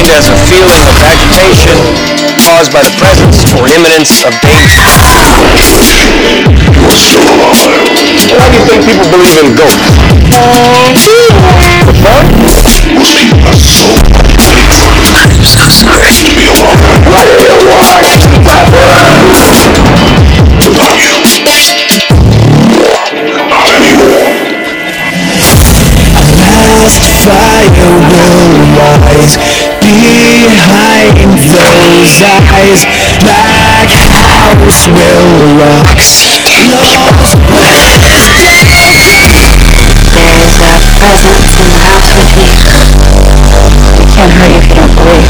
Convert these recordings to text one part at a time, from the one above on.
defined as a feeling of agitation caused by the presence or imminence of danger. Why do you think people believe in ghosts? Anymore. last fire will rise behind those eyes. Black house will rock. Lost There's a presence in the house with me. It can't hurt you if you don't believe.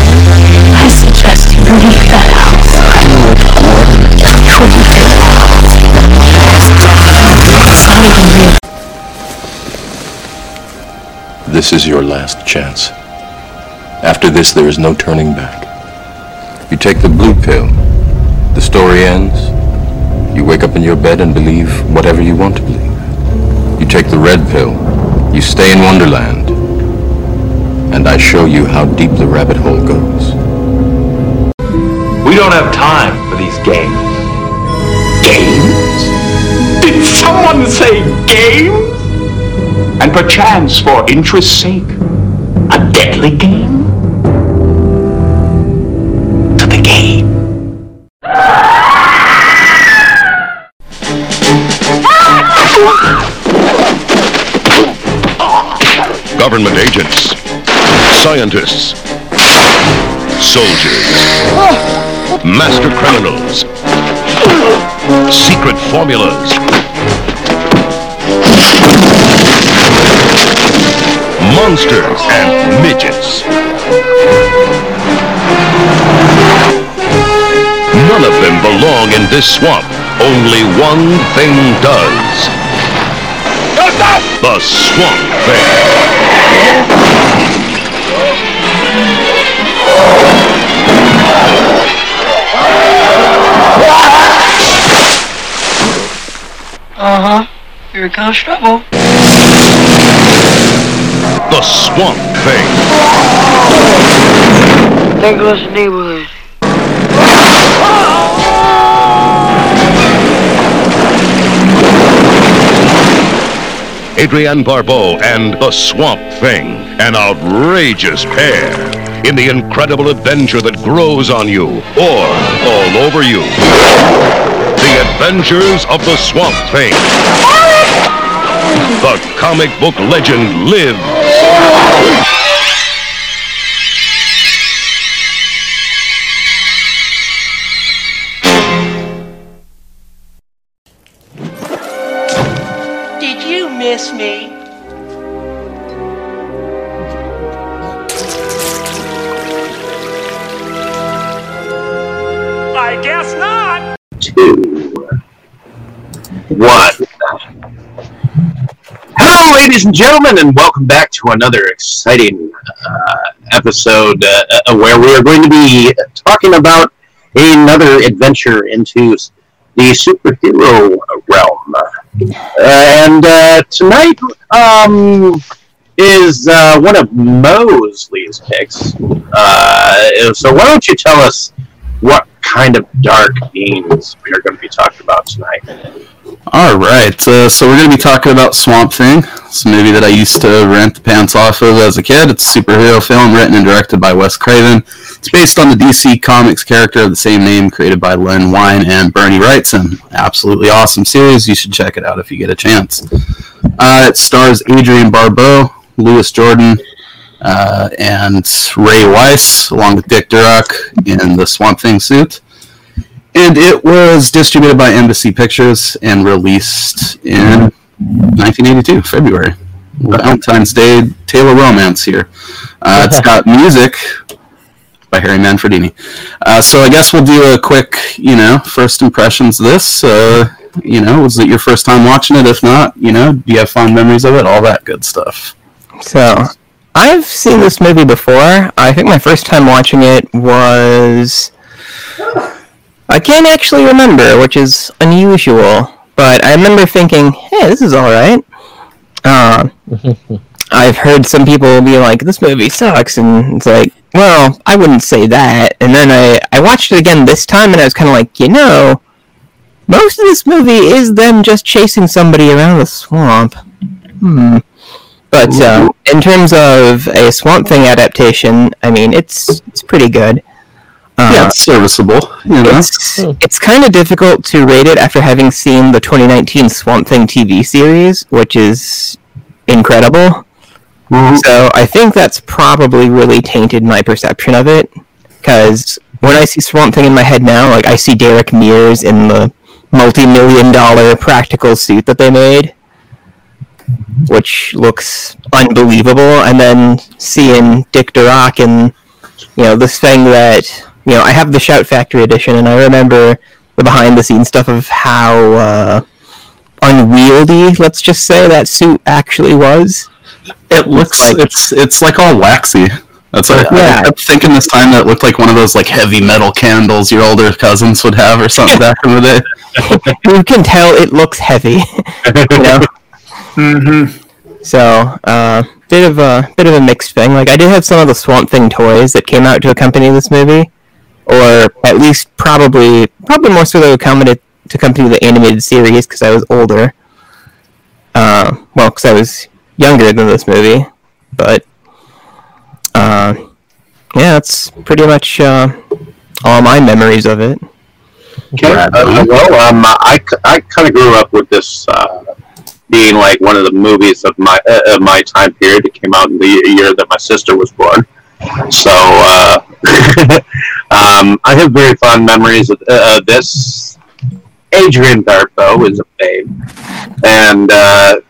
I suggest you leave that house. Before you feel It's not even real. This is your last chance. After this, there is no turning back. You take the blue pill. The story ends. You wake up in your bed and believe whatever you want to believe. You take the red pill. You stay in Wonderland. And I show you how deep the rabbit hole goes. We don't have time for these games. Games? Did someone say games? And perchance for interest's sake, a deadly game? Scientists. Soldiers. Master criminals. Secret formulas. Monsters and midgets. None of them belong in this swamp. Only one thing does. The Swamp Thing. Uh huh. Here comes trouble. The Swamp Thing. There neighborhood. Adrienne Barbeau and the Swamp Thing, an outrageous pair in the incredible adventure that grows on you or all over you. The Adventures of the Swamp Thing. The comic book legend lives. Ladies and gentlemen, and welcome back to another exciting uh, episode uh, uh, where we are going to be talking about another adventure into the superhero realm. And uh, tonight um, is uh, one of Mosley's picks. Uh, so why don't you tell us what kind of dark beings we are going to be talking about tonight? All right, uh, so we're going to be talking about Swamp Thing. It's a movie that I used to rent the pants off of as a kid. It's a superhero film written and directed by Wes Craven. It's based on the DC Comics character of the same name, created by Len Wein and Bernie Wrightson. Absolutely awesome series. You should check it out if you get a chance. Uh, it stars Adrienne Barbeau, Louis Jourdan, uh, and Ray Wise, along with Dick Durock in the Swamp Thing suit. And it was distributed by Embassy Pictures and released in 1982, February. Valentine's Day Tale of Romance here. Uh, it's got music by Harry Manfredini. Uh, so I guess we'll do a quick, you know, first impressions of this. Uh, you know, was it your first time watching it? If not, you know, do you have fond memories of it? All that good stuff. So, I've seen this movie before. I think my first time watching it was. I can't actually remember, which is unusual, but I remember thinking, hey, this is alright. Uh, I've heard some people be like, this movie sucks, and it's like, well, I wouldn't say that. And then I, I watched it again this time, and I was kind of like, you know, most of this movie is them just chasing somebody around the swamp. Hmm. But uh, in terms of a Swamp Thing adaptation, I mean, it's it's pretty good. Uh, yeah, it's serviceable. You know, it's it's kind of difficult to rate it after having seen the 2019 Swamp Thing TV series, which is incredible. So I think that's probably really tainted my perception of it. Because when I see Swamp Thing in my head now, like I see Derek Mears in the multi-million dollar practical suit that they made, which looks unbelievable, and then seeing Dick Durock and you know this thing that you know I have the Shout Factory edition, and I remember the behind-the-scenes stuff of how uh, unwieldy, let's just say, that suit actually was. it looks like- it's it's like all waxy. That's like, Yeah. I kept thinking this time that it looked like one of those like heavy metal candles your older cousins would have or something back in the day. you can tell it looks heavy. you know. Mm-hmm. So, uh, bit of a bit of a mixed thing. Like I did have some of the Swamp Thing toys that came out to accompany this movie, or at least probably probably more so that would accompany to accompany the animated series because I was older. Uh, well, because I was younger than this movie, but uh, yeah, that's pretty much uh, all my memories of it. Okay. Uh, well, um, I, I kind of grew up with this uh, being like one of the movies of my uh, of my time period. It came out in the year that my sister was born. So uh, um, I have very fond memories of uh, this. Adrienne Barbeau is a babe, and uh,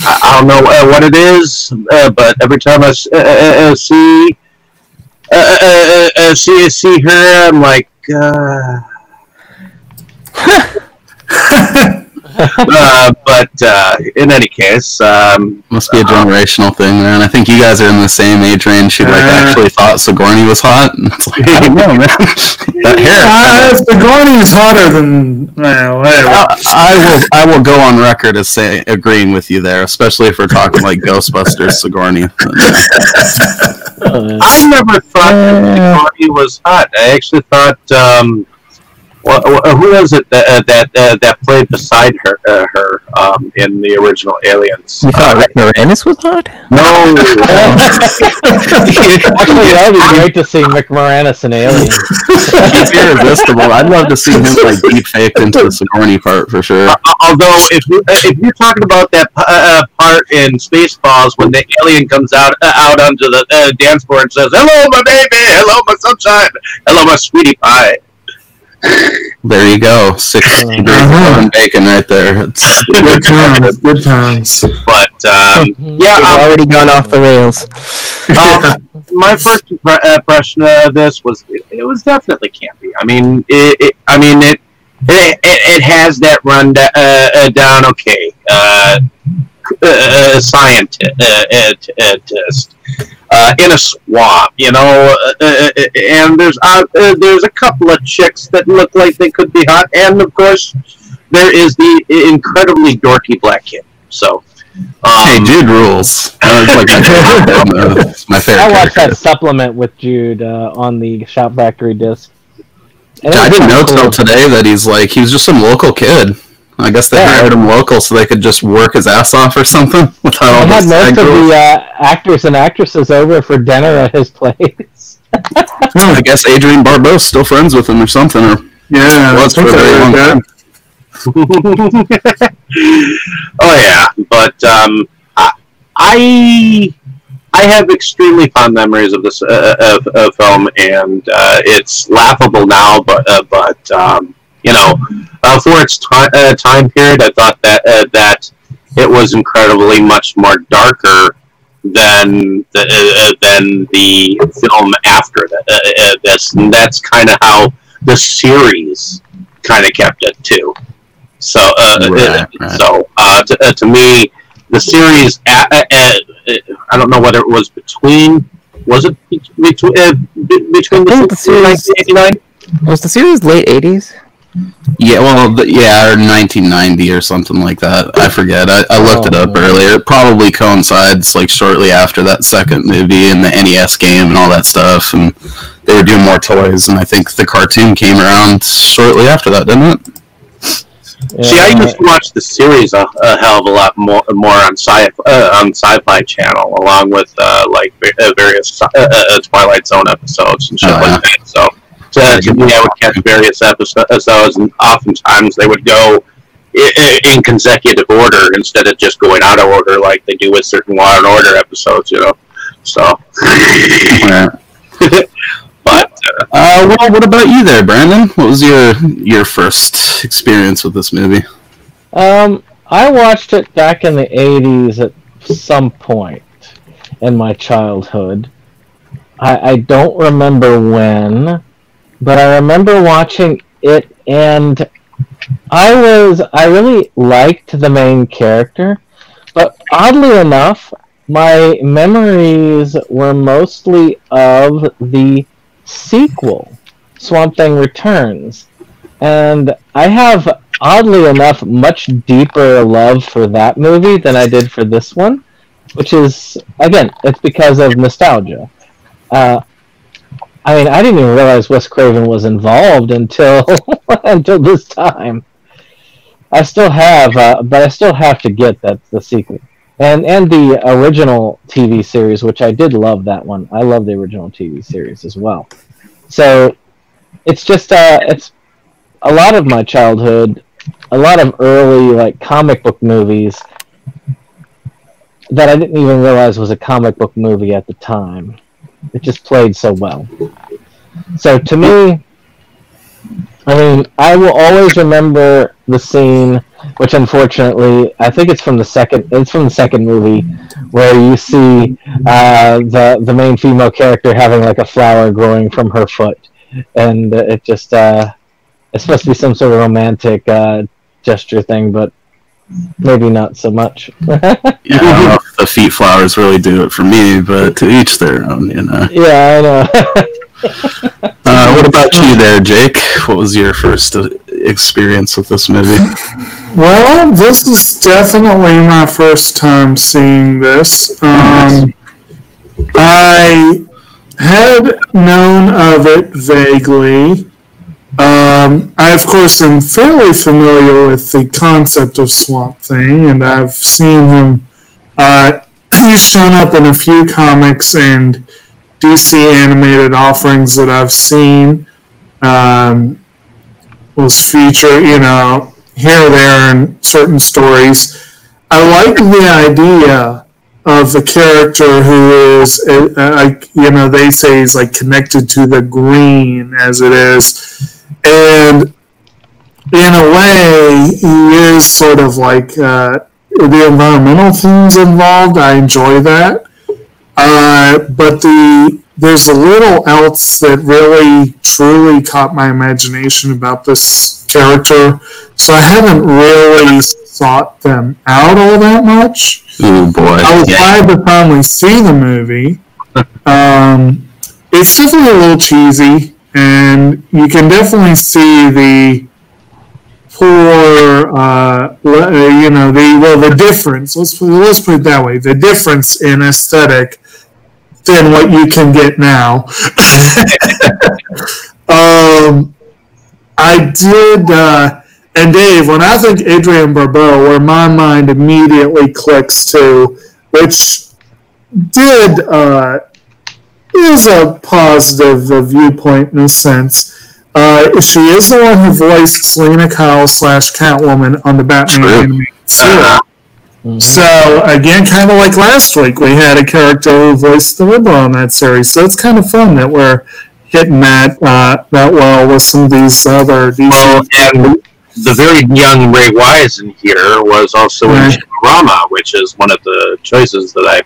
I, I don't know uh, what it is, uh, but every time I uh, uh, uh, see uh, uh, uh, uh, see see her, I'm like. Uh, uh, but uh, in any case, um, Must be a generational thing, man. I think you guys are in the same age range. She like Uh. actually thought Sigourney was hot. It's like, I don't know, man. that hair. Uh, Sigourney is hotter than well, whatever. I, I will. I will go on record as say agreeing with you there, especially if we're talking like Ghostbusters Sigourney. I never thought that Sigourney was hot. I actually thought, um, wha- wha- who was it that uh, that uh, that played beside her uh, her um, in the original Aliens? You thought Rick Moranis was hot? No, Actually, that would be great to see Rick Moranis in Aliens. He's irresistible. I'd love to see him like deep faked into the Sigourney part for sure. although if you if you're talking about that uh, uh, part in Spaceballs when the alien comes out uh, out onto the uh, dance floor and says, "Hello, my baby. Hello, my sunshine. Hello, my sweetie pie." There you go, six Uh-huh. bacon right there. It's Good times, good times. But um, yeah, I've um, already gone off the rails. um, my first uh, impression of this was it, it was definitely campy. I mean, it, it I mean it it, it, it has that run da- uh, uh, down. Okay, uh, uh, scientist uh, uh, uh, test, uh, in a swamp, you know, uh, and there's uh, uh, there's a couple of chicks that look like they could be hot, and of course there is the incredibly dorky black kid. So. Um, hey, Jude rules. Uh, like my, uh, my favorite. I watched character. that supplement with Jude uh, on the Shout Factory disc. And I didn't know kinda till cool. today that he's like he was just some local kid. I guess they Yeah. hired him local so they could just work his ass off or something without all I had most of rules. the uh, actors and actresses over for dinner at his place. Well, I guess Adrienne Barbeau's still friends with him or something, or Yeah, was for a I think very long time. oh yeah, but um, I, I I have extremely fond memories of this uh, of, of film, and uh, it's laughable now, but uh, but um, you know, uh, for its ti- uh, time period, I thought that uh, that it was incredibly much more darker than the uh, than the film after that. Uh, uh, this and that's kind of how the series kind of kept it too. So, uh, Right, uh, right. so uh, to, uh, to me, the series. Uh, uh, uh, I don't know whether it was between. Was it between uh, between the the series- 1989? Was the series late '80s? Yeah, well, th- yeah, or 1990 or something like that. I forget. I, I looked it up Oh. earlier. It probably coincides like shortly after that second movie and the NES game and all that stuff, and they were doing more toys. And I think the cartoon came around shortly after that, didn't it? See, I Yeah, used to watch the series a, a hell of a lot more, more on sci uh, on Sci-Fi Channel, along with uh, like uh, various uh, uh, Twilight Zone episodes and shit Oh, like that. So, so to me, I would catch various episodes, and oftentimes they would go i- i- in consecutive order instead of just going out of order like they do with certain Law and Order episodes. You know, so. Right. but uh, Uh, well, what about you there, Brandon? What was your your first experience with this movie? Um, I watched it back in the '80s at some point in my childhood. I, I don't remember when, but I remember watching it, and I was I really liked the main character, but oddly enough, my memories were mostly of the sequel, Swamp Thing Returns, and I have oddly enough much deeper love for that movie than I did for this one, which is again it's because of nostalgia. Uh, I mean, I didn't even realize Wes Craven was involved until until this time. I still have, uh, but I still have to get that the sequel and and the original TV series, which I did love that one. I love the original TV series as well. So it's just uh, it's a lot of my childhood, a lot of early like comic book movies that I didn't even realize was a comic book movie at the time. It just played so well. So to me, I mean, I will always remember the scene, which unfortunately, I think it's from the second. It's from the second movie, where you see uh, the the main female character having like a flower growing from her foot, and it just uh, it's supposed to be some sort of romantic uh, gesture thing, but maybe not so much. Yeah, I don't know if the feet flowers really do it for me, but to each their own, you know. yeah, I know. Uh, what about you there, Jake? What was your first uh, experience with this movie? Well, this is definitely my first time seeing this. Um, I had known of it vaguely. Um, I, of course, am fairly familiar with the concept of Swamp Thing, and I've seen him. Uh, he's shown up in a few comics and DC animated offerings that I've seen. Um, was featured, you know, here or there in certain stories. I like the idea of the character who is, uh, you know, they say he's like connected to the green as it is. And in a way, he is sort of like uh, the environmental themes involved. I enjoy that. Uh, but the there's a little else that really truly caught my imagination about this character. So I haven't really thought them out all that much. Oh boy. I was Yeah. glad to finally see the movie. Um, it's definitely a little cheesy, and you can definitely see the poor, uh, uh, you know, the well, the difference. Let's put, let's put it that way: the difference in aesthetic than what you can get now. um, I did. Uh, and Dave, when I think Adrienne Barbeau, where my mind immediately clicks to, which did uh, is a positive viewpoint in a sense. Uh, she is the one who voiced Selina Kyle slash Catwoman on the Batman animated series. So again, kind of like last week, we had a character who voiced the Riddler on that series. So it's kind of fun that we're hitting that uh, that well with some of these other. Well, and the very young Ray Wise in here was also in Right. Rama, which is one of the choices that I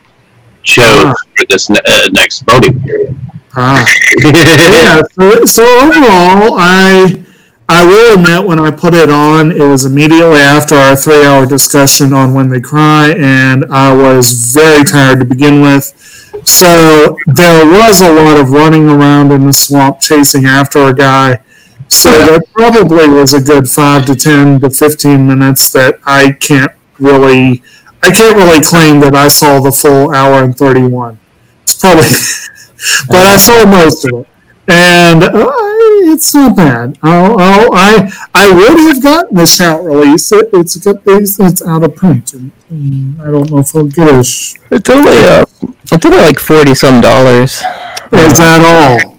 chose Ah. for this ne- uh, next voting period. Ah. yeah. So, so overall, I I will admit when I put it on, it was immediately after our three-hour discussion on When They Cry, and I was very tired to begin with. So there was a lot of running around in the swamp chasing after a guy. So there probably was a good five to ten to fifteen minutes that I can't really, I can't really claim that I saw the full hour and thirty one. It's probably, but I saw most of it, and uh, it's not bad. Oh, oh, I I would have gotten the shout release. It, it's it's, it's out of print. And, I don't know if I'll get. Sh- It's only uh, it's only like forty some dollars. is that all?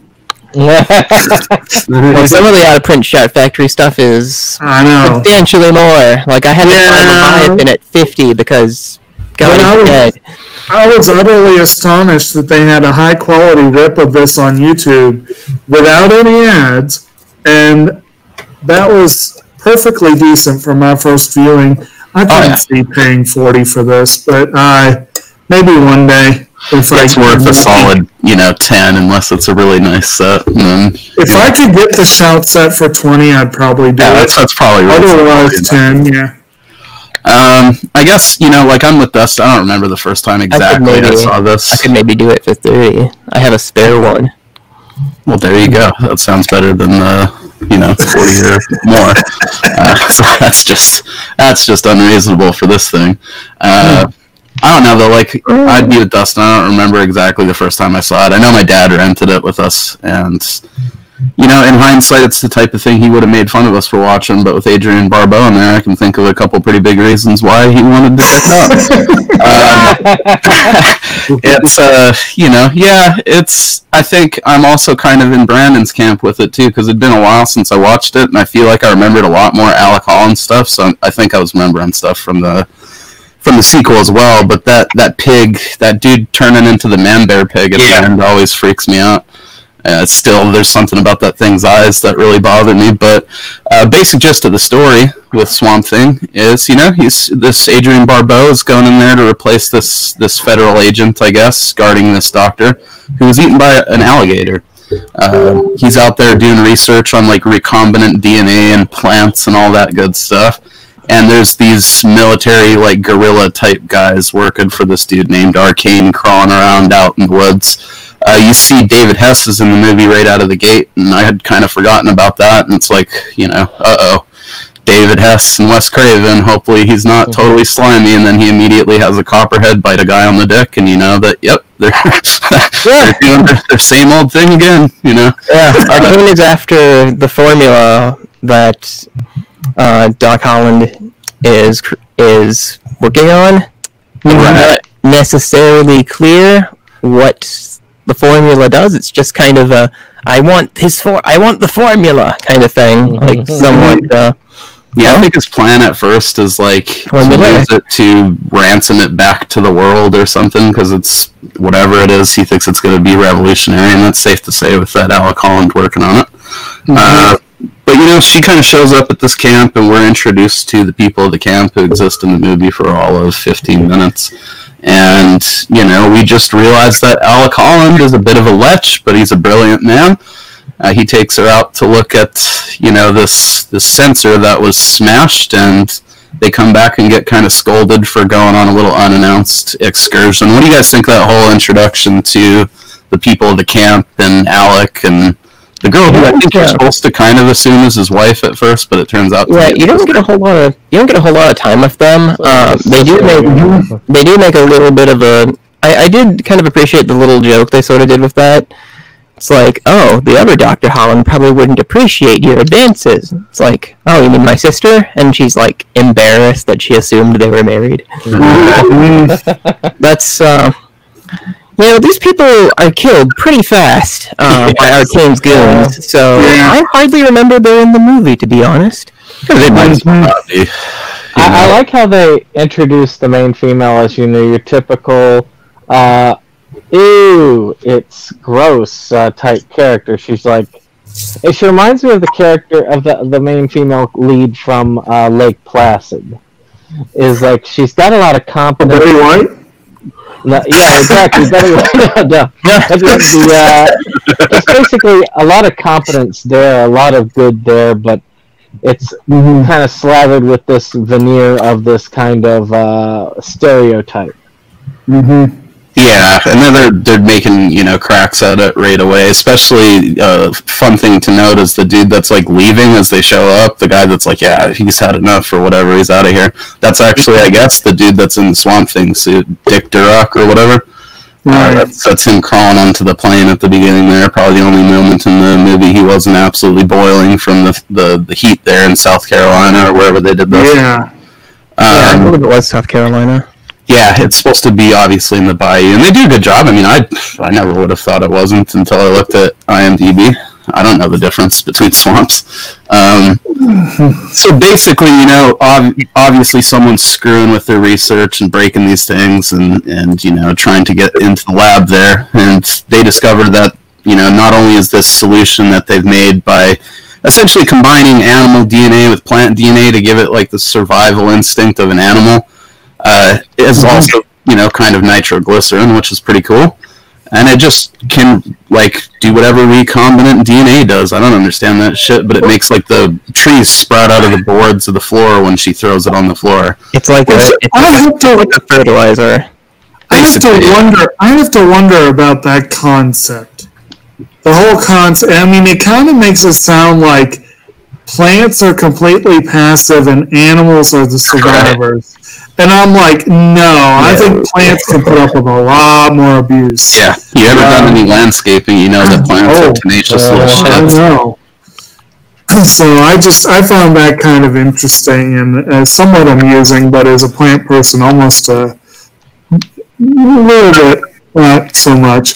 Like some of the out of print Shout Factory stuff is I know. substantially more. Like I had to buy it Leviathan at fifty because God I was- dead. I was utterly astonished that they had a high quality rip of this on YouTube without any ads, and that was perfectly decent for my first viewing. I can't yeah. see paying forty for this, but uh, maybe one day if I It's worth a solid, you know, ten unless it's a really nice set. Then, If I could get the shout set for twenty, I'd probably do yeah, it. that's, that's probably Otherwise, ten. Yeah. Um, I guess you know, like I'm with Dust. I don't remember the first time exactly I, maybe saw this. I could maybe do it for thirty. I have a spare one. Well, there you go. That sounds better than the, you know, forty or more. Uh, so that's just that's just unreasonable for this thing. Uh, I don't know though. Like I'd be with Dustin. I don't remember exactly the first time I saw it. I know my dad rented it with us, and you know, in hindsight, it's the type of thing he would have made fun of us for watching. But with Adrienne Barbeau in there, I can think of a couple pretty big reasons why he wanted to check it out. Um, it's uh you know yeah it's i think i'm also kind of in brandon's camp with it too because it'd been a while since i watched it and i feel like i remembered a lot more alec holland stuff so i think i was remembering stuff from the from the sequel as well but that that pig that dude turning into the man bear pig at Yeah. the end always freaks me out uh, still, there's something about that thing's eyes that really bothered me. But uh, basic gist of the story with Swamp Thing is, you know, he's this Adrienne Barbeau is going in there to replace this this federal agent, I guess, guarding this doctor who was eaten by an alligator. Uh, he's out there doing research on like recombinant DNA and plants and all that good stuff. And there's these military like guerrilla type guys working for this dude named Arcane crawling around out in the woods. Uh, you see David Hess is in the movie right out of the gate, and I had kind of forgotten about that. And it's like, you know, uh oh, David Hess and Wes Craven. Hopefully, he's not totally slimy, and then he immediately has a copperhead bite a guy on the dick, and you know that, yep, they're, they're doing their, their same old thing again. You know, Yeah, Arcane is after the formula that uh, Doc Holland is is working on. It's not necessarily clear what the formula does. It's just kind of a I want his for I want the formula kind of thing, like somewhat. Uh, Yeah, I think his plan at first is like to use it to ransom it back to the world or something because it's whatever it is. He thinks it's going to be revolutionary, and that's safe to say with that Alec Holland working on it. Uh, but you know, she kind of shows up at this camp, and we're introduced to the people of the camp who exist in the movie for all of 15 minutes. And you know, we just realize that Alec Holland is a bit of a lech, but he's a brilliant man. Uh, he takes her out to look at you know this this sensor that was smashed, and they come back and get kind of scolded for going on a little unannounced excursion. What do you guys think of that whole introduction to the people of the camp and Alec and the girl who I think you're supposed to kind of assume is his wife at first, but it turns out to yeah, be you don't get a whole lot of you don't get a whole lot of time with them. Um, they do make they do make a little bit of a. I, I did kind of appreciate the little joke they sort of did with that. It's like, oh, the other Doctor Holland probably wouldn't appreciate your advances. It's like, oh, you mean my sister? And she's like embarrassed that she assumed they were married. That's uh, you know, these people are killed pretty fast uh, by Arcane's goons. So Yeah. I hardly remember they're in the movie, to be honest. They might as well not be. I, I like how they introduced the main female as you know your typical, uh, ew, it's gross uh, type character. She's like, it, she reminds me of the character of the the main female lead from uh, Lake Placid. Is like she's got a lot of competence. Betty White. No, yeah, exactly. Betty White. no, no. But the, the, uh, it's basically a lot of competence there, a lot of good there, but it's kind of slathered with this veneer of this kind of uh, stereotype. Mm-hmm. Yeah, and then they're they're making you know cracks at it right away. Especially, uh, fun thing to note is the dude that's like leaving as they show up. The guy that's like, yeah, he's had enough or whatever. He's out of here. That's actually, I guess, the dude that's in the Swamp Thing suit, Dick Durock or whatever. Uh, that's, that's him crawling onto the plane at the beginning there. Probably the only moment in the movie he wasn't absolutely boiling from the the, the heat there in South Carolina or wherever they did this. Yeah. yeah, I Um, believe it was South Carolina. Yeah, it's supposed to be obviously in the bayou, and they do a good job. I mean, I I never would have thought it wasn't until I looked at IMDb. I don't know the difference between swamps. Um, so basically, you know, ob- obviously someone's screwing with their research and breaking these things, and and you know trying to get into the lab there, and they discover that you know not only is this solution that they've made by essentially combining animal DNA with plant DNA to give it like the survival instinct of an animal uh, is also you know kind of nitroglycerin, which is pretty cool, and it just can like do whatever recombinant DNA does. I don't understand that shit, but it makes like the trees sprout out of the boards of the floor when she throws it on the floor. It's like a, it's I have to like a fertilizer. I have to wonder. I have to wonder about that concept. The whole concept. I mean, it kind of makes it sound like plants are completely passive and animals are the survivors. And I'm like, no, I think plants can put up with a lot more abuse. Yeah, you ever done any landscaping? You know that plants Oh, are tenacious little I know. So I just I found that kind of interesting and uh, somewhat amusing, but as a plant person, almost a little bit not so much.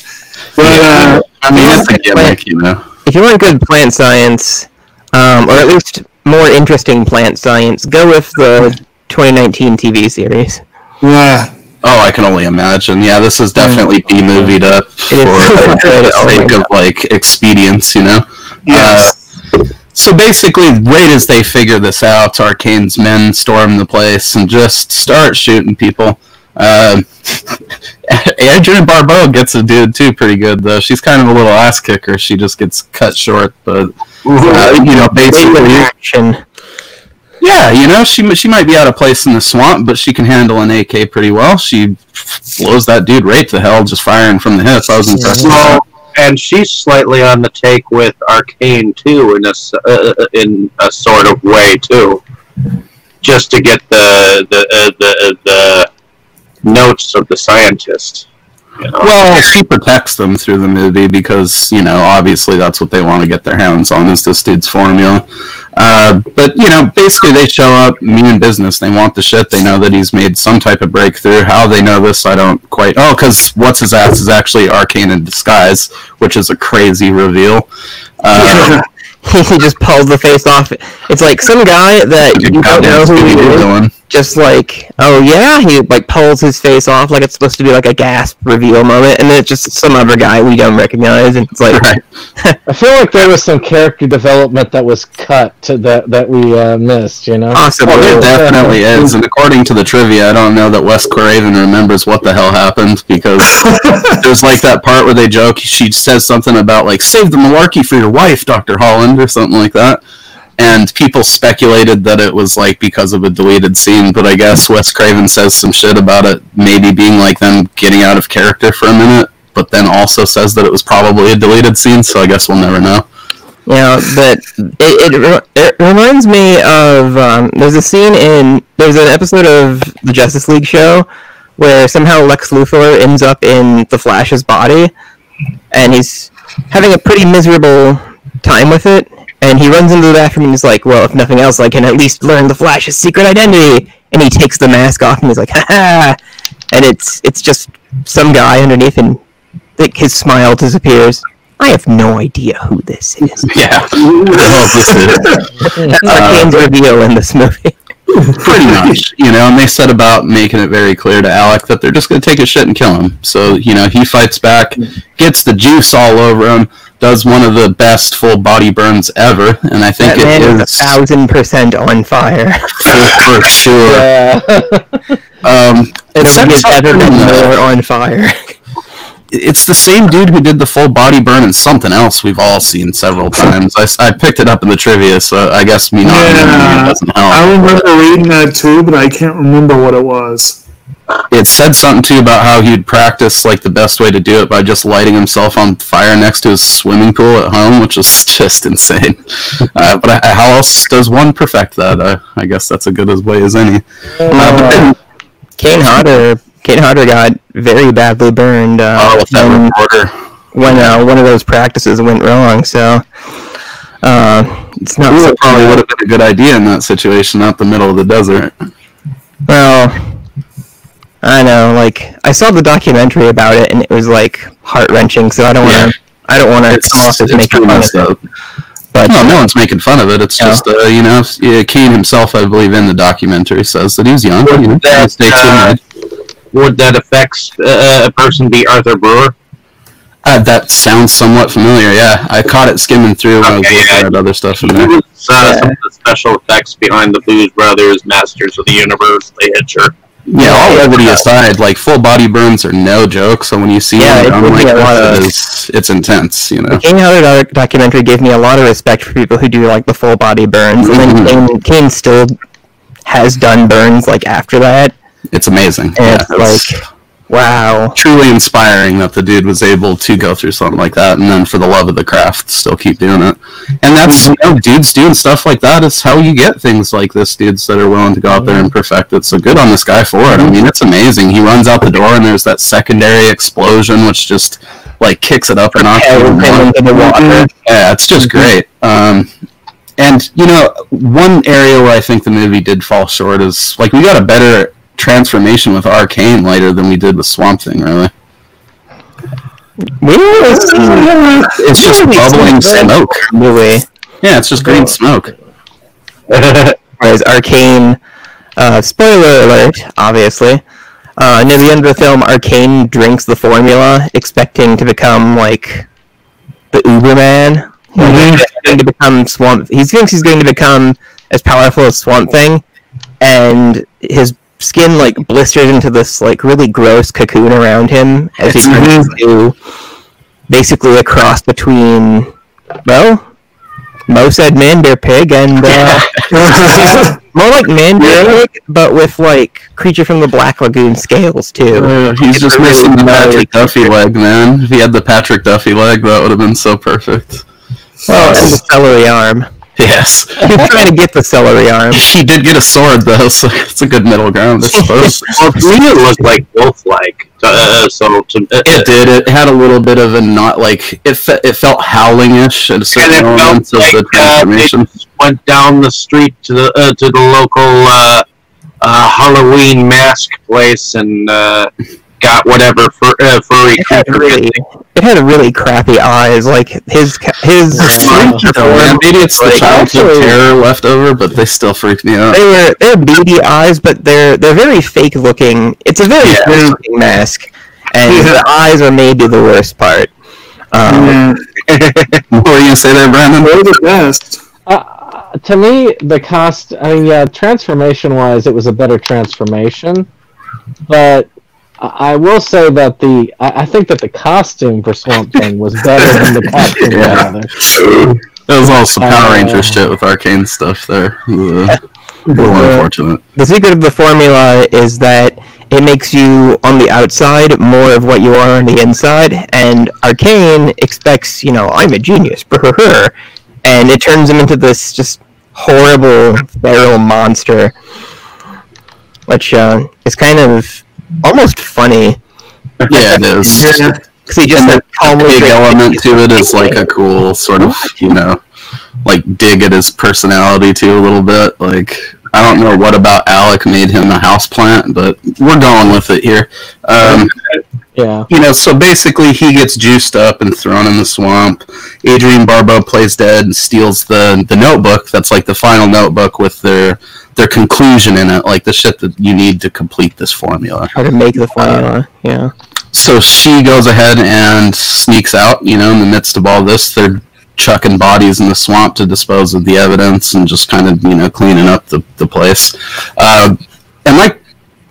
But uh, I mean, it's a gimmick, you know. If you want good plant science, um, or at least more interesting plant science, go with the 2019 TV series. yeah, Oh, I can only imagine. Yeah, this is definitely B movied up for the sake of like expedience, you know. yes, Uh, so basically, right as they figure this out, Arcane's men storm the place and just start shooting people. Um, Adrienne Barbeau gets a dude too, pretty good though. She's kind of a little ass kicker. She just gets cut short, but uh, you know, basically, action. Yeah, you know, she she might be out of place in the swamp, but she can handle an AK pretty well. She blows that dude right to hell, just firing from the hip. I was impressed. Well, and she's slightly on the take with Arcane too, in a s- uh, in a sort of way too, just to get the the uh, the the notes of the scientist. You know? Well, she protects them through the movie because you know obviously that's what they want to get their hands on is this dude's formula. Uh, but you know, basically they show up, mean business. They want the shit. They know that he's made some type of breakthrough. How they know this, I don't quite. Oh, because what's his ass is actually arcane in disguise, which is a crazy reveal. Uh, he just pulls the face off. It's like some guy that you don't know who he is. Villain. Just like, oh yeah, he like pulls his face off like it's supposed to be like a gasp reveal moment, and then it's just some other guy we don't recognize, and it's like, Right. I feel like there was some character development that was cut to that that we uh, missed. You know, possibly. Well, there definitely is, and according to the trivia, I don't know that Wes Craven remembers what the hell happened because there's like that part where they joke. She says something about like "save the malarkey for your wife, Doctor Holland" or something like that, and people speculated that it was like because of a deleted scene. But I guess Wes Craven says some shit about it maybe being like them getting out of character for a minute, but then also says that it was probably a deleted scene. So I guess we'll never know. Yeah, but it, it, it reminds me of um, there's a scene in there's an episode of the Justice League show where somehow Lex Luthor ends up in the Flash's body, and he's having a pretty miserable time with it. And he runs into the bathroom and he's like, "Well, if nothing else, I can at least learn the Flash's secret identity." And he takes the mask off and he's like, "Ha ha!" And it's it's just some guy underneath, and like, his smile disappears. I have no idea who this is. Yeah, this is- That's Arcane's uh, reveal in this movie. pretty much, you know, and they set about making it very clear to Alec that they're just going to take his shit and kill him. So, you know, he fights back, gets the juice all over him, does one of the best full body burns ever, and I think That man it is a thousand percent on fire. for, for sure. yeah. Um, it Nobody sets has up ever been more on fire. it's the same dude who did the full body burn and something else we've all seen several times. I, I picked it up in the trivia, so I guess me not remembering yeah. doesn't help. I remember reading that too, but I can't remember what it was. It said something too about how he'd practice like the best way to do it by just lighting himself on fire next to his swimming pool at home, which was just insane. uh, but I, how else does one perfect that? Uh, I guess that's a good as way as any. Uh, but then, Kane Hodder, Kane Hodder got very badly burned uh, oh, with that when, reporter. when uh, one of those practices went wrong. So uh, it's not. That so probably would have been a good idea in that situation, not the middle of the desert. Well, I know. Like I saw the documentary about it, and it was like heart wrenching. So I don't want to. I don't want to It's, come off as it's making pretty fun of it. But No, no one's making fun of it. It's Yeah. just, uh, you know, yeah, Kane himself, I believe, in the documentary says that he was young. Would You know, that, mistakes uh, made. Would that affect uh, a person be Arthur Brewer? Uh, that sounds somewhat familiar. Yeah, I caught it skimming through when I was looking yeah. at other stuff in there. was uh, Yeah. some of the special effects behind the Blues Brothers, Masters of the Universe, The Hitcher. Yeah, all levity aside, like full body burns are no joke. So when you see Yeah, one it done would be like a lot this, of- it is, it's intense. You know. The Kane Hodder documentary gave me a lot of respect for people who do like the full body burns, and then mm-hmm. Kane, Kane still has done burns like after that, It's amazing. and Yeah, it's it's like, wow. truly inspiring that the dude was able to go through something like that, and then for the love of the craft, still keep doing it. And that's you know, dudes doing stuff like that is how you get things like this. Dudes that are willing to go out there and perfect it. So good on this guy for it. I mean, it's amazing. He runs out the door, and there's that secondary explosion, which just like kicks it up and off. Propels even him more. into the water. Yeah, it's just great. Um, and you know, one area where I think the movie did fall short is like we got a better transformation with Arcane later than we did with Swamp Thing. Really, We didn't really see it's just bubbling smoke. movie. Yeah, it's just green smoke. Whereas Arcane, uh, spoiler alert, obviously. Uh, near the end of the film, Arcane drinks the formula, expecting to become like the Uberman. He's going to become Swamp. He thinks he's going to become as powerful as Swamp Thing, and his skin like blisters into this like really gross cocoon around him as he turns into basically a cross between well, Mo said man bear pig and uh, more like man bear pig, but with like creature from the Black Lagoon scales too. Uh, he's just missing the Patrick Duffy leg, man. If he had the Patrick Duffy leg, that would have been so perfect. Oh, and the celery arm. Yes. He's trying to get the celery arm. He did get a sword though, so it's a good middle ground, I suppose. well, to me, it looked like Wolf-like. Uh, so, to, uh, It did. It had a little bit of a not like it. Fe- it felt howling-ish at a and certain it felt elements of like the uh, they transformation. just went down the street to the uh, to the local uh, uh, Halloween mask place and uh, got whatever fur, uh, furry It had creature. really, it had really crappy eyes. Like his his I don't know. Maybe it's the Like, childhood actually- terror left over, but they still freaked me out. They were they're beady eyes, but they're they're very fake looking. It's a very Yeah. fake looking mask, and the eyes are maybe the worst part. Um, What were you gonna say there, Brandon? They're the best. Uh, to me, the cost. I mean, yeah, transformation wise, it was a better transformation, but I I will say that the. I I think that the costume for Swamp Thing was better than the costume Yeah. others. That was all some Power Uh, Ranger shit with arcane stuff there. Uh, a little unfortunate. the secret of the formula is that it makes you on the outside more of what you are on the inside, and Arcane expects, you know, I'm a genius, and it turns him into this just horrible feral monster, which uh, is kind of almost funny. Yeah, it is. Because he just And like, the calmly big element to it is like a cool sort of, you know, like dig at his personality too a little bit. Like I don't know what about Alec made him a houseplant, but we're going with it here. Um, Yeah. you know, so basically he gets juiced up and thrown in the swamp. Adrienne Barbeau plays dead and steals the the notebook. That's like the final notebook with their their conclusion in it, like the shit that you need to complete this formula. how to make the formula. yeah. So she goes ahead and sneaks out. You know, in the midst of all this, they're chucking bodies in the swamp to dispose of the evidence and just kind of you know cleaning up the the place. Uh, am I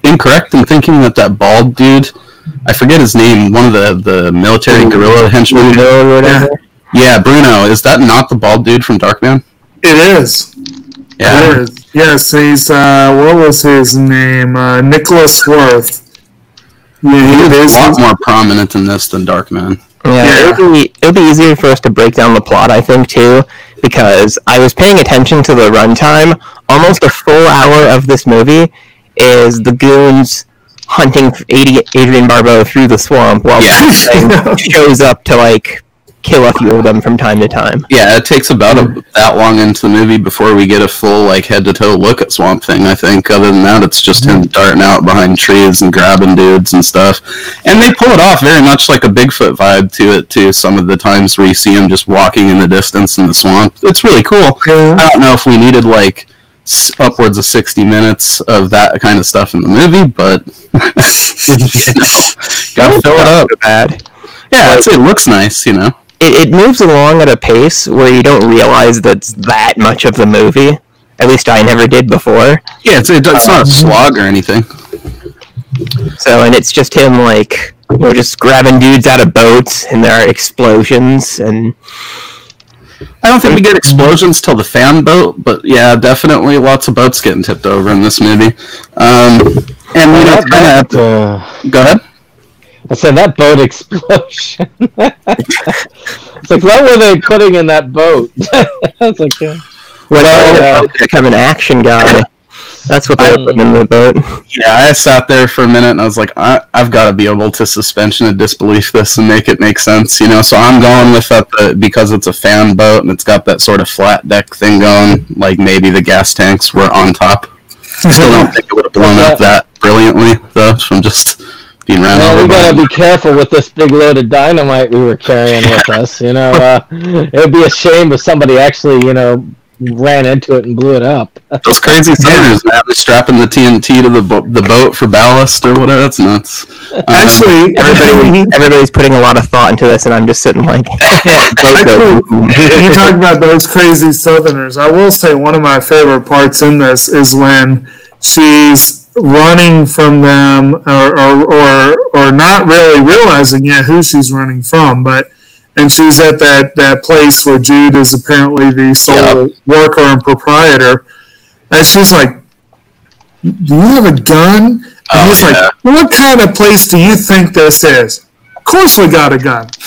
incorrect in thinking that that bald dude? I forget his name. One of the the military guerrilla henchmen. or whatever. Yeah, Bruno. Is that not the bald dude from Darkman? It is. Yeah. It is. Yes, he's, uh, what was his name? Uh, Nicholas Worth. Yeah, he He's a lot more prominent in this than Darkman. Yeah, It, would be, it'll be easier for us to break down the plot, I think, too, because I was paying attention to the runtime. Almost a full hour of this movie is the goons hunting Adrienne Barbeau through the swamp while yeah. shows up to like kill a few of them from time to time. Yeah, it takes about a, that long into the movie before we get a full like head to toe look at Swamp Thing. I think. Other than that, it's just him mm-hmm. darting out behind trees and grabbing dudes and stuff. And they pull it off very much like a Bigfoot vibe to it too. Some of the times where you see him just walking in the distance in the swamp, it's really cool. Yeah. I don't know if we needed like upwards of 60 minutes of that kind of stuff in the movie, but you know, gotta fill it up. Bad. Yeah, I'd it looks nice, you know it, it moves along at a pace where you don't realize that's that much of the movie. At least I never did before. Yeah, it's, it's not a um, slog or anything. So, and it's just him, like, you know, just grabbing dudes out of boats, and there are explosions, and. I don't think we get explosions till the fan boat, but yeah, definitely lots of boats getting tipped over in this movie. Um, and we know, kind of. Uh, go ahead. I said that boat explosion. it's like, what were they putting in that boat? It's like, uh, well, uh, become an action guy. That's what they were putting in the boat. Yeah, I sat there for a minute and I was like, I, have got to be able to suspension of disbelief this and make it make sense, you know. So I'm going with that the, because it's a fan boat and it's got that sort of flat deck thing going. Like maybe the gas tanks were on top. I Still don't think it would have blown up that brilliantly though from just being ran well, we gotta be careful with this big load of dynamite we were carrying with us. You know, uh, it would be a shame if somebody actually, you know, ran into it and blew it up. Those crazy sailors, man, strapping the TNT to the bo- the boat for ballast or whatever. That's nuts. Um, Actually, everybody, everybody's putting a lot of thought into this, and I'm just sitting like. Actually, you talk about those crazy Southerners. I will say one of my favorite parts in this is when she's running from them or, or, or, or not really realizing yet who she's running from. But and she's at that, that place where Jude is apparently the sole yep. worker and proprietor. And she's like, Do you have a gun? And oh, he's yeah. like, What kind of place do you think this is? Course we got a gun.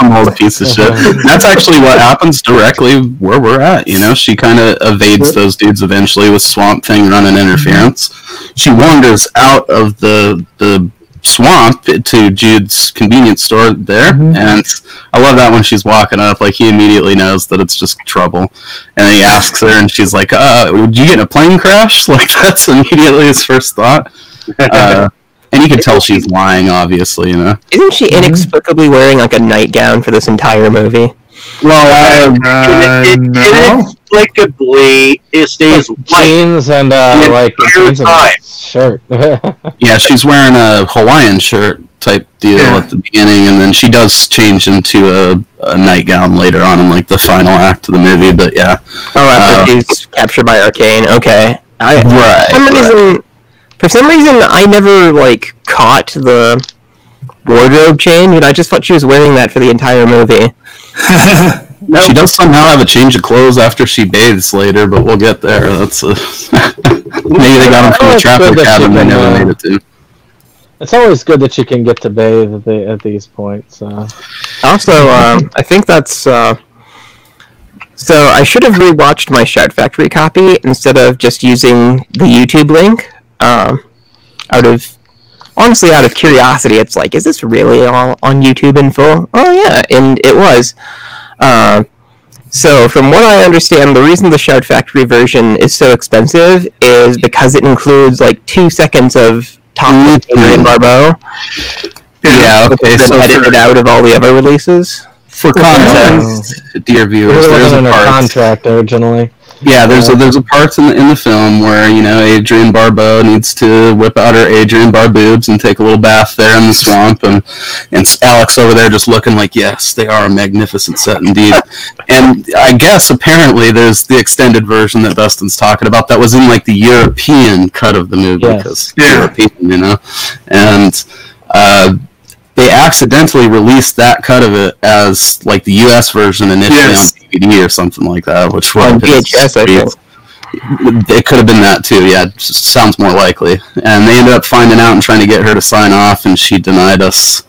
Some old piece of shit. That's actually what happens directly where we're at. You know, she kind of evades those dudes eventually with Swamp Thing running interference. She wanders out of the the swamp to Jude's convenience store there, mm-hmm. and I love that when she's walking up, like he immediately knows that it's just trouble, and he asks her, and she's like, "Uh, did you get in a plane crash?" Like that's immediately his first thought. Uh, and you can tell she's lying, obviously, you know. Isn't she inexplicably wearing like a nightgown for this entire movie? Well, uh, uh, it, it, no. inexplicably it stays jeans and uh, like jeans and shirt. yeah, she's wearing a Hawaiian shirt type deal yeah. at the beginning, and then she does change into a, a, nightgown later on in like the final act of the movie. But yeah, oh, after uh, she's captured by Arcane. Okay, I, right. For some reason, for some reason, I never like caught the wardrobe change, and I just thought she was wearing that for the entire movie. no. She does somehow have a change of clothes after she bathes later, but we'll get there. That's a... maybe they got them from the trapper cabin they never uh, made it to. It's always good that you can get to bathe at, the, at these points. Uh. Also, um, I think that's. Uh, so I should have rewatched my Shout Factory copy instead of just using the YouTube link um, out of honestly out of curiosity it's like is this really all on youtube in full? Oh yeah and it was. Uh, so from what i understand the reason the shout factory version is so expensive is because it includes like two seconds of talk mm-hmm. barbeau. Yeah. Okay so edited for, out of all the other releases for context dear viewers there's a part, contract originally yeah, there's a there's a part in the in the film where you know Adrienne Barbeau needs to whip out her Adrienne Barboobs and take a little bath there in the swamp, and and Alec's over there just looking like yes, they are a magnificent set indeed. and I guess apparently there's the extended version that Dustin's talking about that was in like the European cut of the movie because yeah. European, you know, and. Uh, they accidentally released that cut of it as like the U.S. version initially yes. on DVD or something like that, which was VHS, I think. It could have been that too. Yeah, sounds more likely. And they ended up finding out and trying to get her to sign off, and she denied us.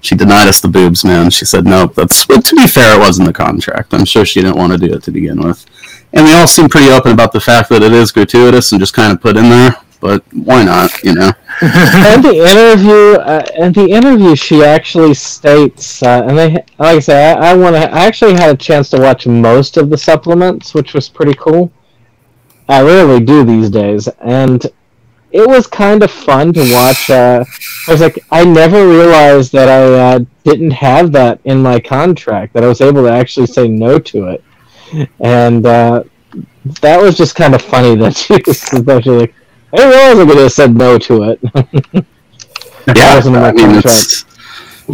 She denied us the boobs, man. She said nope. That's but to be fair, it was in the contract. I'm sure she didn't want to do it to begin with. And they all seem pretty open about the fact that it is gratuitous and just kind of put in there. But why not? You know. and the interview, uh, and the interview, she actually states, uh, and they, like I say, I, I want to. I actually had a chance to watch most of the supplements, which was pretty cool. I rarely do these days, and it was kind of fun to watch. Uh, I was like, I never realized that I uh, didn't have that in my contract. That I was able to actually say no to it, and uh, that was just kind of funny that she was especially like, I realized I could have said no to it. Yeah, wasn't in my I mean, it's,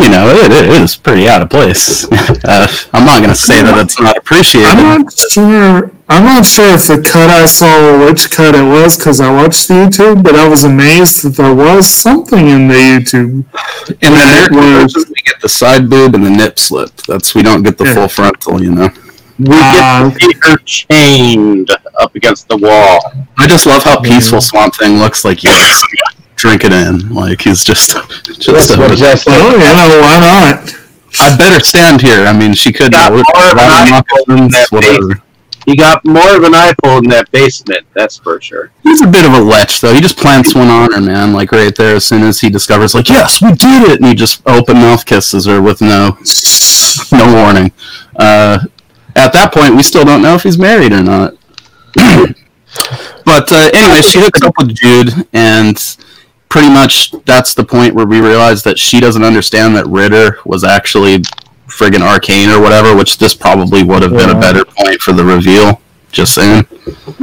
you know, it, it is pretty out of place. Uh, I'm not going to say that it's not appreciated. I'm not sure. I'm not sure if the cut I saw which cut it was because I watched the YouTube, but I was amazed that there was something in the YouTube. In It the was- we get the side boob and the nip slip. That's we don't get the Yeah. full frontal, you know. We get Uh, to see her chained up against the wall. I just love how peaceful Swamp Thing looks like he's drinking in. Like he's just just. That's what Jeff said. Oh yeah, why not? I better stand here. I mean, she could Got more of an ride eyeball moccasins, in that whatever. You got more of an eyeball in that basement, that's for sure. He's a bit of a lech, though. He just plants one on her, man. Like right there, as soon as he discovers, like, yes, we did it, and he just open mouth kisses her with no, no warning. Uh, at that point, we still don't know if he's married or not. but uh, anyway, she hooks up with Jude, and pretty much that's the point where we realize that she doesn't understand that Ritter was actually friggin' arcane or whatever, which this probably would have been a better point for the reveal. Just saying.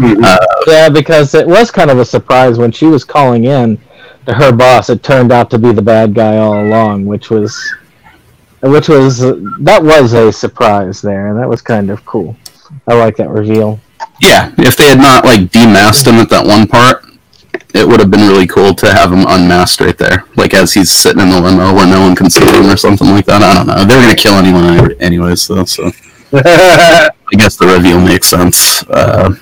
Uh, Yeah, because it was kind of a surprise when she was calling in to her boss. It turned out to be the bad guy all along, which was, which was that was a surprise there, and that was kind of cool. I like that reveal. Yeah, if they had not like demasked him at that one part, it would have been really cool to have him unmasked right there, like as he's sitting in the limo where no one can see him or something like that. I don't know. They're gonna kill anyone any- anyways, though. So I guess the reveal makes sense. Uh,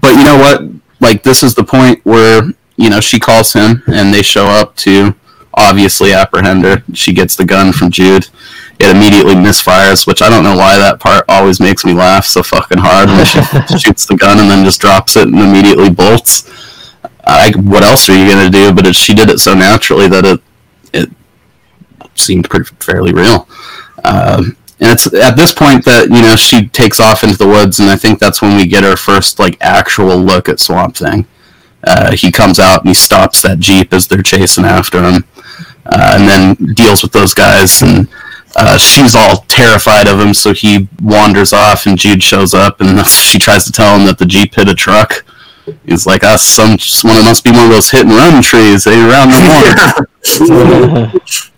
but you know what? Like this is the point where you know she calls him and they show up to obviously apprehend her. She gets the gun from Jude. It immediately misfires, which I don't know why that part always makes me laugh so fucking hard when she shoots the gun and then just drops it and immediately bolts. I, what else are you gonna do? But it, she did it so naturally that it it seemed pretty fairly real. Um, and it's at this point that you know she takes off into the woods, and I think that's when we get our first like actual look at Swamp Thing. Uh, he comes out and he stops that jeep as they're chasing after him, uh, and then deals with those guys. And uh, she's all terrified of him, so he wanders off, and Jude shows up, and she tries to tell him that the jeep hit a truck. He's like, "Us, some one it must be one of those hit and run trees. They around the corner."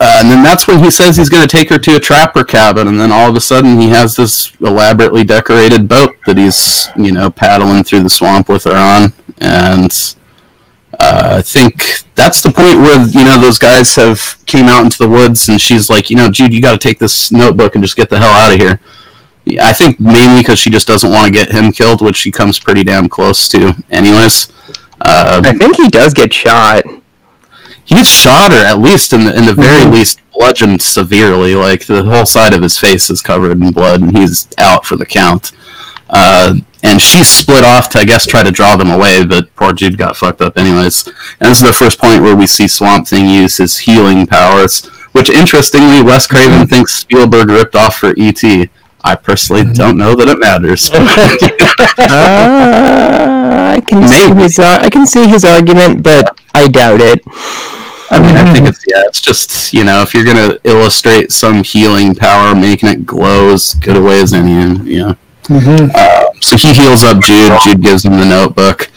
Uh, and then that's when he says he's going to take her to a trapper cabin, and then all of a sudden he has this elaborately decorated boat that he's, you know, paddling through the swamp with her on. And uh, I think that's the point where you know those guys have came out into the woods, and she's like, you know, Jude, you got to take this notebook and just get the hell out of here. I think mainly because she just doesn't want to get him killed, which she comes pretty damn close to, anyways. Uh, I think he does get shot. he gets shot or at least in the in the very Mhm. least bludgeoned severely like the whole side of his face is covered in blood and he's out for the count uh, and she split off to i guess try to draw them away but poor jude got fucked up anyways. And this is the first point where we see swamp thing use his healing powers which interestingly wes craven thinks spielberg ripped off for E.T. i personally don't know that it matters. Uh, I can see his I can see his argument, but I doubt it. I mean, I think it's yeah, it's just you know, if you're gonna illustrate some healing power, making it glow as good a way as any, you know. Uh, so he heals up Jude. Jude gives him the notebook,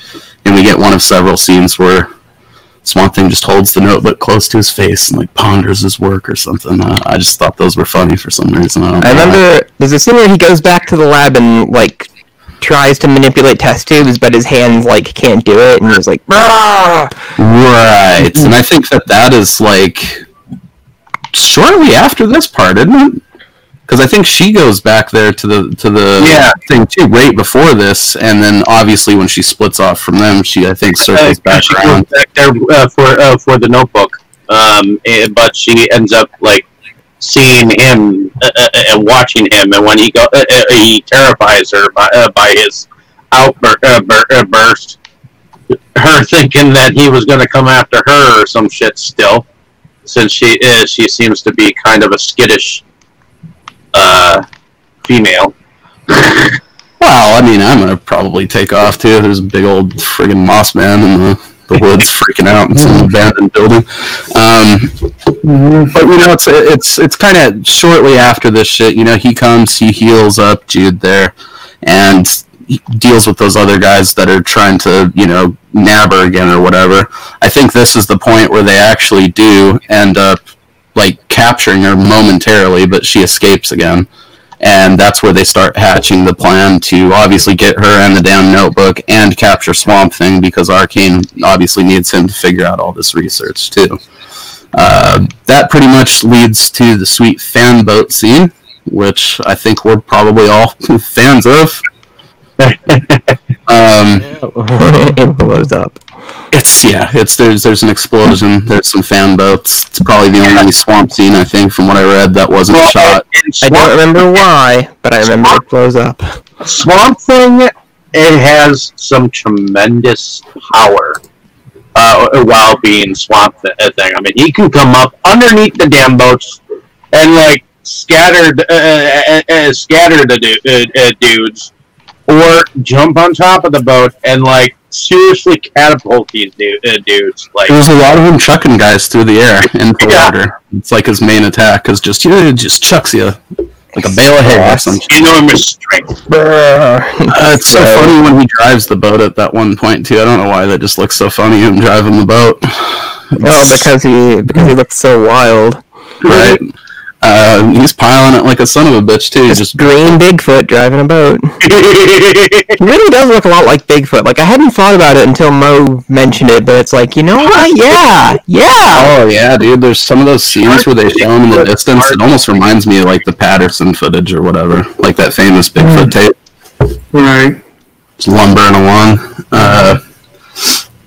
and we get one of several scenes where Swamp Thing just holds the notebook close to his face and like ponders his work or something. Uh, I just thought those were funny for some reason. I, don't I remember there's a scene where he goes back to the lab and like tries to manipulate test tubes, but his hands like can't do it, and he's like, "Ah!" Right, and I think that that is like shortly after this part, isn't it? Because I think she goes back there to the to the Yeah. thing too right before this, and then obviously when she splits off from them, she I think circles Uh, back she goes around. back there uh, for uh, for the Notebook, um, eh, but she ends up like seeing him uh, uh, and watching him, and when he go, uh, uh, he terrifies her by, uh, by his outburst. Uh, bur- uh, burst. Her thinking that he was going to come after her or some shit still, since she is she seems to be kind of a skittish uh, female. Well, I mean, I'm gonna probably take off too. There's a big old friggin' moss man in the, the woods freaking out in some abandoned building. Um, but you know, it's it's it's kind of shortly after this shit. You know, he comes, he heals up Jude there, and deals with those other guys that are trying to you know nab her again or whatever. I think this is the point where they actually do end up like capturing her momentarily, but she escapes again and that's where they start hatching the plan to obviously get her and the damn notebook and capture Swamp Thing because Arcane obviously needs him to figure out all this research too. Uh, that pretty much leads to the sweet fan boat scene, which I think we're probably all fans of. um, it blows up. It's yeah, it's there's there's an explosion. There's some fan boats. It's probably the only swamp scene I think from what I read that wasn't Well, shot. and- and I don't remember why, but I remember it blows up. Swamp Thing, it has some tremendous power uh, while being Swamp Thi- uh, Thing. I mean, he can come up underneath the damn boats and like scattered uh, uh, uh, scatter the du- uh, uh, dudes, or jump on top of the boat and like seriously catapult these du- uh, dudes. Like, There's a lot of him chucking guys through the air into Yeah. water. It's like his main attack, because just you know, it just chucks you like a bale of hay or something. enormous strength. Uh, it's so funny when he drives the boat at that one point too. I don't know why that just looks so funny him driving the boat. Oh, because he because he looks so wild. right. Uh, he's piling it like a son of a bitch too. Just, Just green Bigfoot driving a boat. He really does look a lot like Bigfoot. Like I hadn't thought about it until Mo mentioned it, but it's like you know what? Yeah, yeah. oh yeah, dude. There's some of those scenes where they show him in the distance. It almost reminds me of like the Patterson footage or whatever, like that famous Bigfoot tape. Right. Just lumbering along. Uh,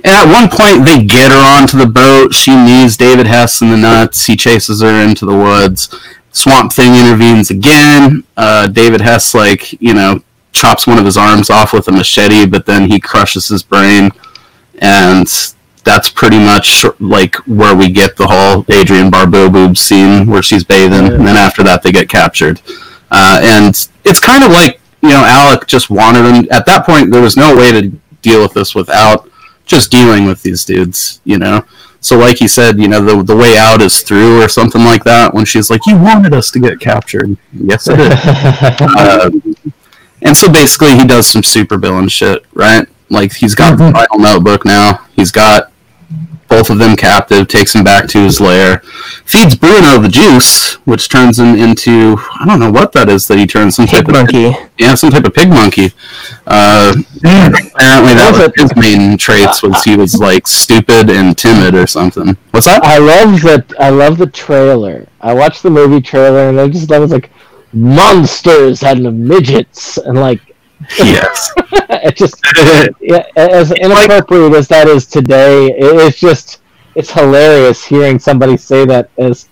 and at one point, they get her onto the boat. She knees David Hess in the nuts. He chases her into the woods. Swamp Thing intervenes again. Uh, David Hess, like, you know, chops one of his arms off with a machete, but then he crushes his brain. And that's pretty much like where we get the whole Adrienne Barbeau boob scene where she's bathing. And then after that, they get captured. Uh, and it's kind of like, you know, Alec just wanted him. At that point, there was no way to deal with this without just dealing with these dudes, you know? So, like he said, you know, the, the way out is through or something like that when she's like, You wanted us to get captured. Yes, I did. uh, and so basically, he does some super villain shit, right? Like, he's got the final notebook now. He's got both of them captive, takes him back to his lair, feeds Bruno the juice, which turns him into I don't know what that is that he turns some Pig type monkey. of yeah some type of pig monkey. Uh, apparently, that was his main traits was he was like stupid and timid or something. What's that? I love that. I love the trailer. I watched the movie trailer and I just it was like monsters and midgets and like Yes. it just yeah, as inappropriate as that is today, it, it's just it's hilarious hearing somebody say that as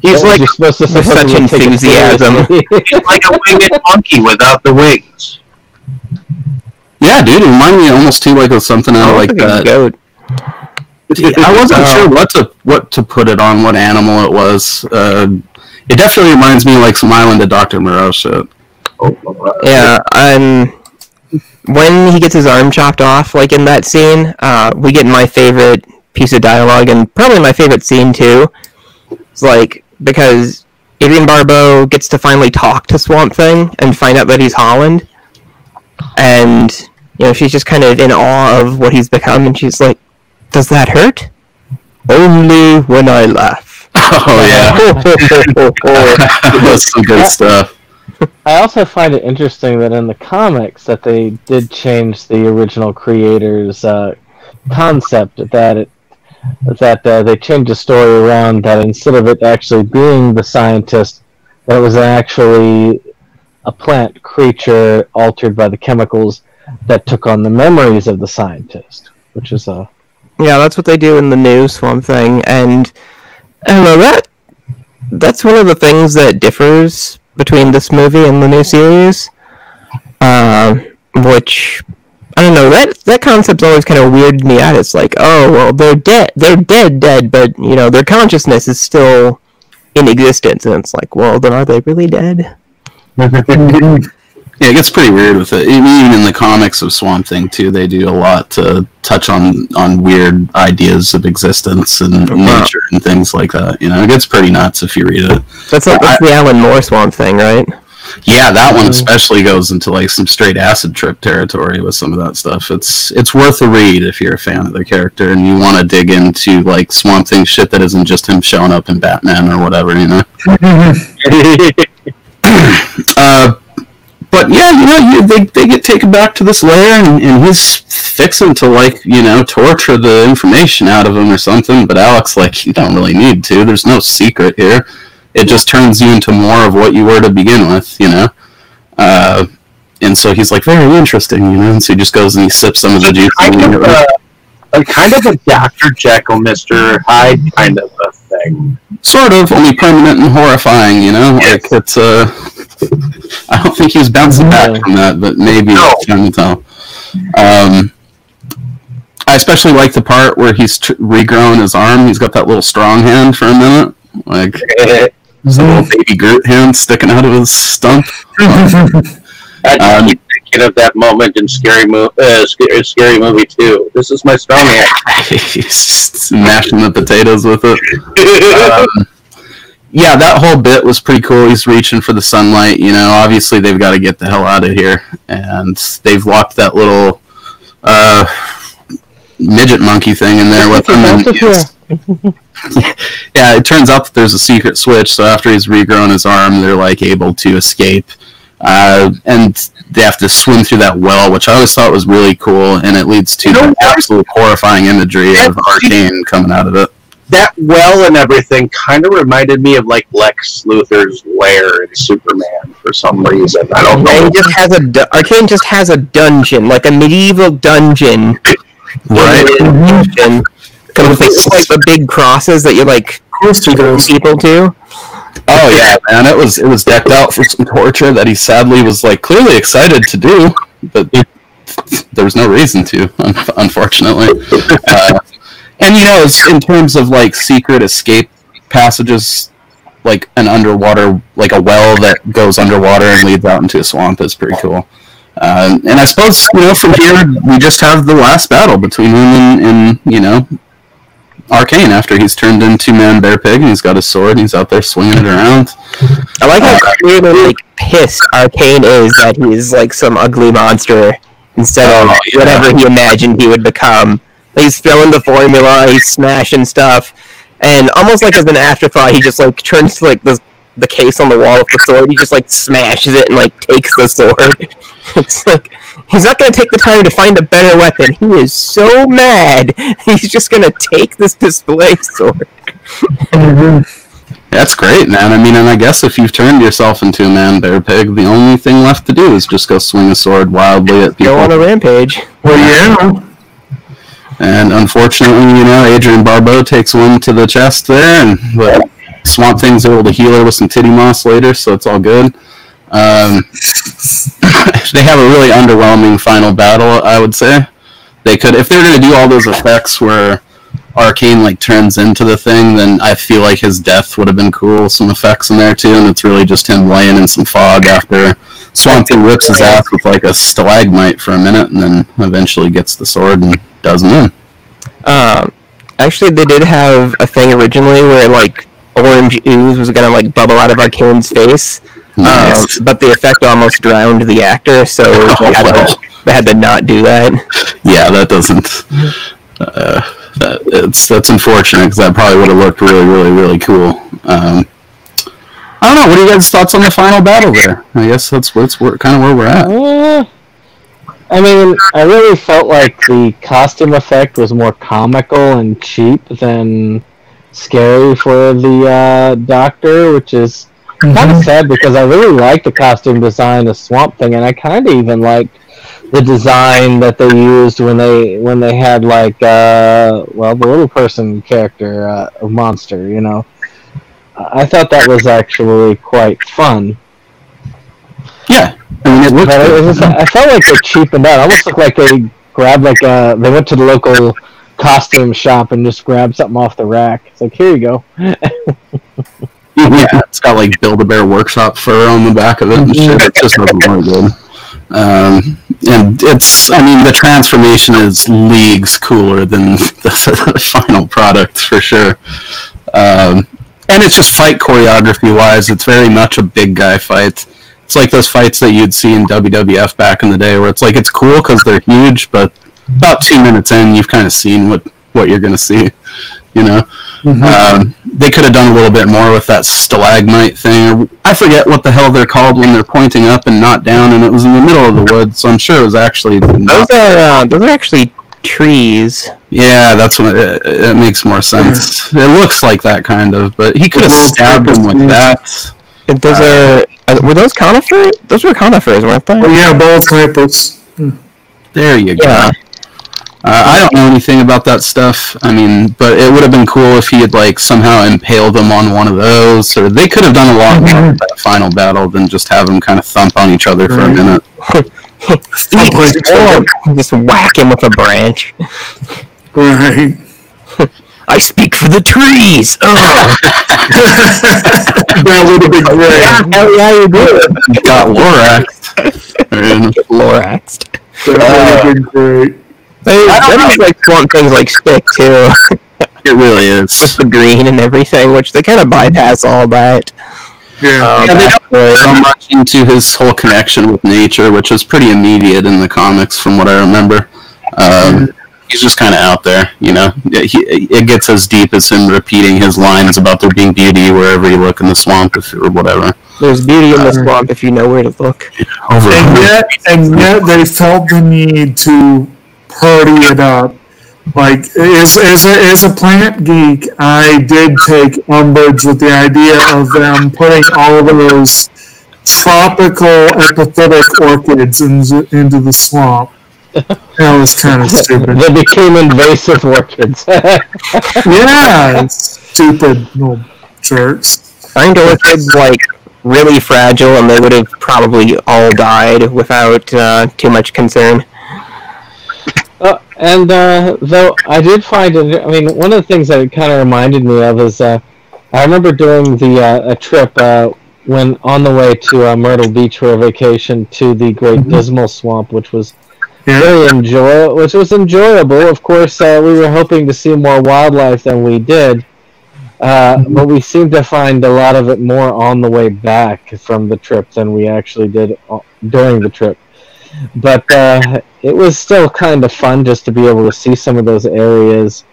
He's like you're supposed to with such supposedly take it enthusiasm. he's like a winged monkey without the wings. Yeah, dude, it reminded me almost too like of something out of like Like that. goat. I wasn't sure what to what to put it on, what animal it was. Uh, it definitely reminds me of like some Island of Doctor Moreau shit. Yeah, um, when he gets his arm chopped off, like in that scene, uh, we get my favorite piece of dialogue and probably my favorite scene too. It's like because Adrienne Barbeau gets to finally talk to Swamp Thing and find out that he's Holland, and you know she's just kind of in awe of what he's become, and she's like, "Does that hurt?" Only when I laugh. Oh yeah, that's some good stuff. I also find it interesting that in the comics that they did change the original creators' uh, concept that it that uh, they changed the story around that instead of it actually being the scientist that it was actually a plant creature altered by the chemicals that took on the memories of the scientist, which is a Yeah, that's what they do in the new Swamp Thing, and I know that. That's one of the things that differs between this movie and the new series. Um, which I don't know that that concept's always kind of weirded me out. It's like, oh well, they're dead, they're dead, dead, but you know their consciousness is still in existence, and it's like, well, then are they really dead? Yeah, it gets pretty weird with it. Even in the comics of Swamp Thing too, they do a lot to touch on on weird ideas of existence and nature and things like that. You know, it gets pretty nuts if you read it. That's like that's the Alan Moore Swamp Thing, right? Yeah, that one especially goes into like some straight acid trip territory with some of that stuff. It's it's worth a read if you're a fan of the character and you want to dig into like Swamp Thing shit that isn't just him showing up in Batman or whatever, you know. uh, but yeah, you know, you, they they get taken back to this lair, and, and he's fixing to like you know torture the information out of him or something. But Alec's, like, you don't really need to. There's no secret here. It just turns you into more of what you were to begin with, you know. Uh, and so he's like very interesting, you know. And so he just goes and he sips some of the juice. kind of a, a kind of a Dr. Jekyll, Mr. Hyde kind of a thing. sort of only permanent and horrifying, you know. Like it's uh, I don't think he was bouncing back from that, but maybe it's time to tell. Um, I especially like the part where he's tr- regrown his arm. He's got that little strong hand for a minute, like his little baby Groot hand sticking out of his stump. I Um, keep thinking of that moment in Scary, Mo- uh, Scary, Scary Movie 2. This is my strong hand. he's just mashing the potatoes with it. Um, yeah, that whole bit was pretty cool. He's reaching for the sunlight. You know, obviously they've got to get the hell out of here, and they've locked that little uh, midget monkey thing in there with him. And it's- yeah, it turns out that there's a secret switch. So after he's regrown his arm, they're like able to escape, uh, and they have to swim through that well, which I always thought was really cool, and it leads to the absolute horrifying imagery of Arcane coming out of it. that well and everything kind of reminded me of like Lex Luthor's lair in Superman for some reason. I don't know. Arcane just has a du- Arcane just has a dungeon, like a medieval dungeon. Right. Dungeon. Kind of like, like the big crosses that you like people to. Oh yeah, man! It was it was decked out for some torture that he sadly was like clearly excited to do, but there was no reason to, un- unfortunately. Uh, and you know, in terms of like secret escape passages, like an underwater, like a well that goes underwater and leads out into a swamp is pretty cool. Uh, and I suppose you know from here we just have the last battle between him and, and you know Arcane after he's turned into Man Bear Pig and he's got his sword and he's out there swinging it around. I like how oh, clearly like pissed Arcane is that he's like some ugly monster instead of Oh, yeah. whatever he imagined he would become. He's throwing the formula, he's smashing stuff, and almost like as an afterthought, he just like turns to like the the case on the wall with the sword. He just like smashes it and like takes the sword. It's like he's not gonna take the time to find a better weapon. He is so mad. He's just gonna take this display sword. That's great, man. I mean, and I guess if you've turned yourself into a man bear pig, the only thing left to do is just go swing a sword wildly at people. Go on a rampage. Well, yeah. And unfortunately, you know, Adrienne Barbeau takes one to the chest there, and but Swamp Thing's able to heal her with some titty moss later, so it's all good. Um, they have a really underwhelming final battle, I would say. They could, if they're going to do all those effects where Arcane like turns into the thing, then I feel like his death would have been cool. Some effects in there too, and it's really just him laying in some fog after Swamp Thing rips his ass with like a stalagmite for a minute, and then eventually gets the sword and does him in. Um, actually, they did have a thing originally where like orange ooze was gonna like bubble out of Arcane's face, Nice. um, but the effect almost drowned the actor, so they, had to, they had to not do that. yeah, that doesn't. Uh, that, it's that's unfortunate because that probably would have looked really, really, really cool. Um, I don't know. What are you guys' thoughts on the final battle there? I guess that's that's where, kind of where we're at. Uh, I mean, I really felt like the costume effect was more comical and cheap than scary for the uh, Doctor, which is kind of sad because I really liked the costume design of Swamp Thing, and I kind of even liked the design that they used when they when they had like uh, well the little person character uh, Monster. You know, I thought that was actually quite fun. Yeah, I mean, it looks But it was, I felt like they cheapened out. It almost looked like they grabbed like uh they went to the local costume shop and just grab something off the rack. It's like here you go. yeah, it's got like Build a Bear Workshop fur on the back of it and shit. It just doesn't look good. Um, and it's, I mean, the transformation is leagues cooler than the, the final product for sure. Um, and it's just fight choreography wise, it's very much a big guy fight. It's like those fights that you'd see in WWF back in the day, where it's like it's cool because they're huge, but about two minutes in, you've kind of seen what what you're gonna see. You know, um, they could have done a little bit more with that stalagmite thing. Or I forget what the hell they're called when they're pointing up and not down, and it was in the middle of the woods, so I'm sure it was actually. Those are uh, those are actually trees. Yeah, that's what it, it makes more sense. It looks like that kind of, but he could have stabbed him with that. And Those are uh, were those conifers? Those were conifers, weren't they? Oh yeah, ball typers. There you go. Yeah. Uh, I don't know anything about that stuff. I mean, but it would have been cool if he had like somehow impaled them on one of those, or they could have done a lot more with that final battle than just have them kind of thump on each other for a minute. Just whack him with a branch. Right. I speak for the trees. Ugh. that would have been great. Hell yeah, you do. Got Lorax. And Loraxed. That would have been great. They, that is like Swamp Things like stick too. it really is. Just the green and everything, which they kind of bypass all that. Yeah. Um, Yeah, they don't so much into his whole connection with nature, which is pretty immediate in the comics, from what I remember. Um, he's just kind of out there, you know. He, it gets as deep as him repeating his lines about there being beauty wherever you look in the swamp, if, or whatever. There's beauty in the swamp if you know where to look. Over and yet, and yet they felt the need to party it up. Like as as a, as a plant geek, I did take umbrage with the idea of them putting all of those tropical epiphytic orchids into, into the swamp. That was kind of stupid. They became invasive orchids. Yeah, stupid little jerks. Aren't orchids like really fragile and they would have probably all died without uh, too much concern? Uh, and uh, though I did find it, I mean, one of the things that it kind of reminded me of is uh, I remember doing the uh, a trip uh, when on the way to uh, Myrtle Beach for a vacation to the Great Dismal Swamp, which was Yeah. very enjoy, which was enjoyable. Of course, uh, we were hoping to see more wildlife than we did, uh, but we seemed to find a lot of it more on the way back from the trip than we actually did during the trip. But uh, it was still kind of fun just to be able to see some of those areas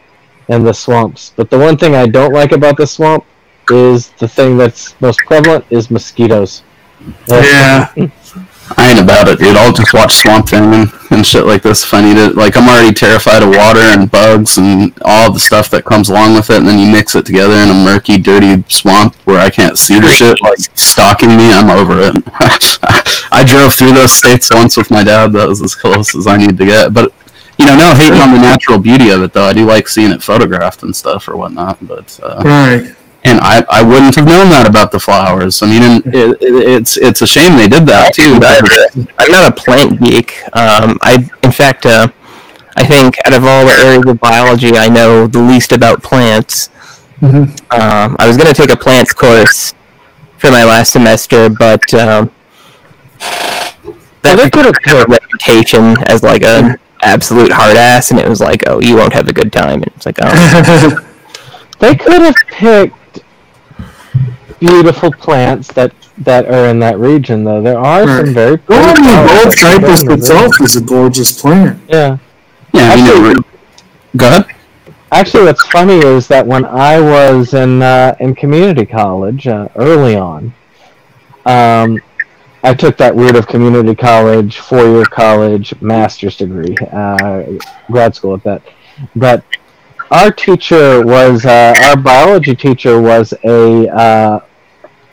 and the swamps. But the one thing I don't like about the swamp is the thing that's most prevalent is mosquitoes. Yeah. I ain't about it, dude. I'll just watch Swamp Thing and, and shit like this if I need it. Like, I'm already terrified of water and bugs and all the stuff that comes along with it, and then you mix it together in a murky, dirty swamp where I can't see the shit, like, stalking me, I'm over it. I drove through those states once with my dad. That was as close as I need to get. But, you know, no hating on the natural beauty of it, though. I do like seeing it photographed and stuff or whatnot, but... Uh, Right. And I, I wouldn't have known that about the flowers. I mean, it, it, it's it's a shame they did that too. I'm not a plant geek. Um, I, in fact, uh, I think out of all the areas of biology, I know the least about plants. Um, I was going to take a plants course for my last semester, but um, that they could've a reputation as like an absolute hard ass, and it was like, oh, you won't have a good time. And it's like, oh, They could have picked beautiful plants that that are in that region, though. There are Right. some very Well, I pretty mean, gold cypress itself is a gorgeous plant. Yeah. yeah, you know, Actually- go ahead. Actually, what's funny is that when I was in uh, in community college uh, early on, um, I took that route of community college, four year college, master's degree, uh, grad school at that. But our teacher was uh, our biology teacher was a uh,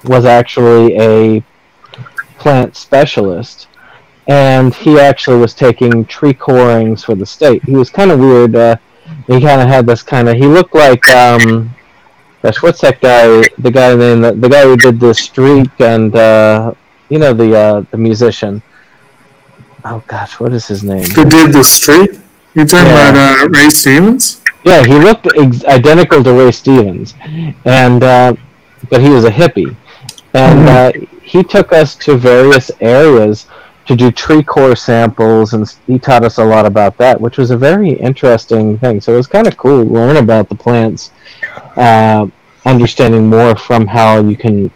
was actually a plant specialist, and he actually was taking tree corings for the state. He was kind of weird. Uh, he kind of had this kind of. He looked like um, gosh, what's that guy? The guy named the, the guy who did the streak and uh, you know the uh, the musician. Oh gosh, what is his name? Who did the streak? You're talking Yeah. about uh, Ray Stevens? Yeah, he looked ex- identical to Ray Stevens, and uh, but he was a hippie, and uh, he took us to various areas to do tree core samples, and he taught us a lot about that, which was a very interesting thing. So it was kind of cool to learn about the plants, uh, understanding more from how you can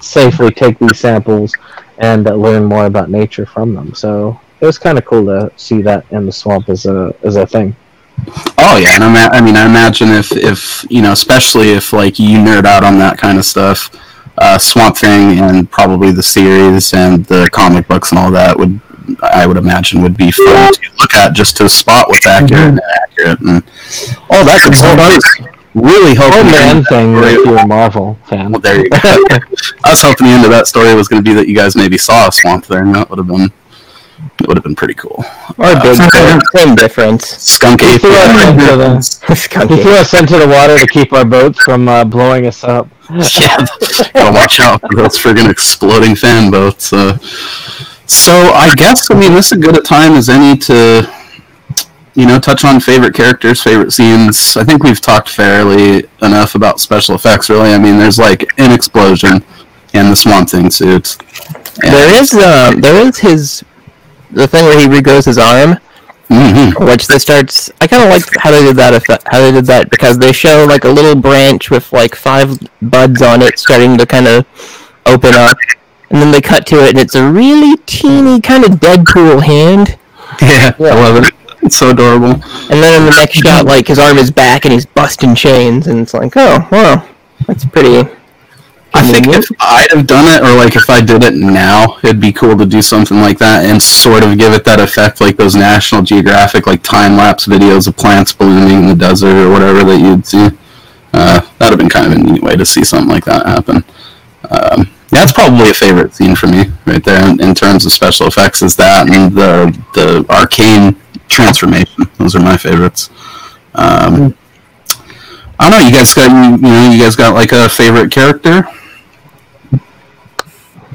safely take these samples and uh, learn more about nature from them. So it was kind of cool to see that in the swamp as a as a thing. Oh yeah, and I, ma- I mean, I imagine if if you know, especially if like you nerd out on that kind of stuff, uh, Swamp Thing and probably the series and the comic books and all that would, I would imagine, would be fun to look at just to spot what's accurate and inaccurate and all that good stuff. I was really hoping Oh man, thing if you're a Marvel fan. Well, there you go. I was hoping the end of that story was going to be that you guys maybe saw a swamp thing. That would have been it would have been pretty cool. Or big same, same difference. Skunky. He threw us into the he Skunky. threw us into the water to keep our boats from uh, blowing us up. yeah, gotta watch out for those friggin' exploding fan boats. Uh, so I guess I mean this is as good a time as any to you know touch on favorite characters, favorite scenes. I think we've talked fairly enough about special effects. Really, I mean there's like an explosion and the Swamp Thing suits. And- There is um, there is his the thing where he regrows his arm, Mhm. which they starts. I kind of like how they did that. Effect, how they did that because they show like a little branch with like five buds on it starting to kind of open up, and then they cut to it, and it's a really teeny kind of Deadpool hand. Yeah, I love it. It's so adorable. And then in the next shot, like his arm is back and he's busting chains, and it's like, oh, wow, that's pretty. I think if I'd have done it, or like if I did it now, it'd be cool to do something like that and sort of give it that effect, like those National Geographic like time lapse videos of plants blooming in the desert or whatever that you'd see. Uh, that'd have been kind of a neat way to see something like that happen. Um, that's probably a favorite scene for me right there in, in terms of special effects. Is that and the the arcane transformation? Those are my favorites. Um, I don't know. You guys got you know you guys got like a favorite character?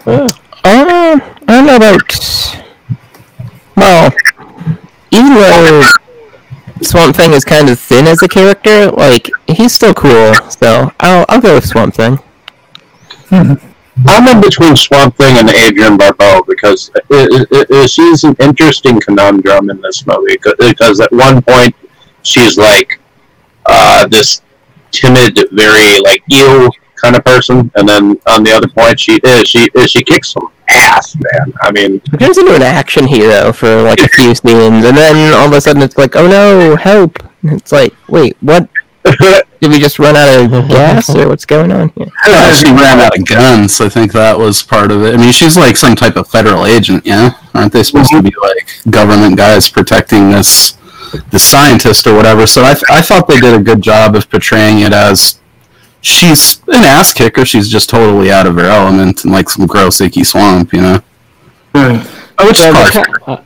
Uh, I don't know about. Well, even though Swamp Thing is kind of thin as a character, like he's still cool. So I'll I'll go with Swamp Thing. I'm in between Swamp Thing and Adrienne Barbeau because it, it, it, she's an interesting conundrum in this movie because at one point she's like uh, this timid, very like you kind of person, and then on the other point she is she is she kicks some ass, man. I mean, He turns into an action hero for like a few scenes, and then all of a sudden it's like, oh no, help! And it's like, wait, what? Did we just run out of gas, or what's going on here? Uh, she ran out of guns. I think that was part of it. I mean, she's like some type of federal agent, yeah? Aren't they supposed to be like government guys protecting this the scientist or whatever? So I, th- I thought they did a good job of portraying it as she's an ass kicker. She's just totally out of her element in like some gross icky swamp, you know? Right. Oh, Which is Yeah, probably the ca- uh,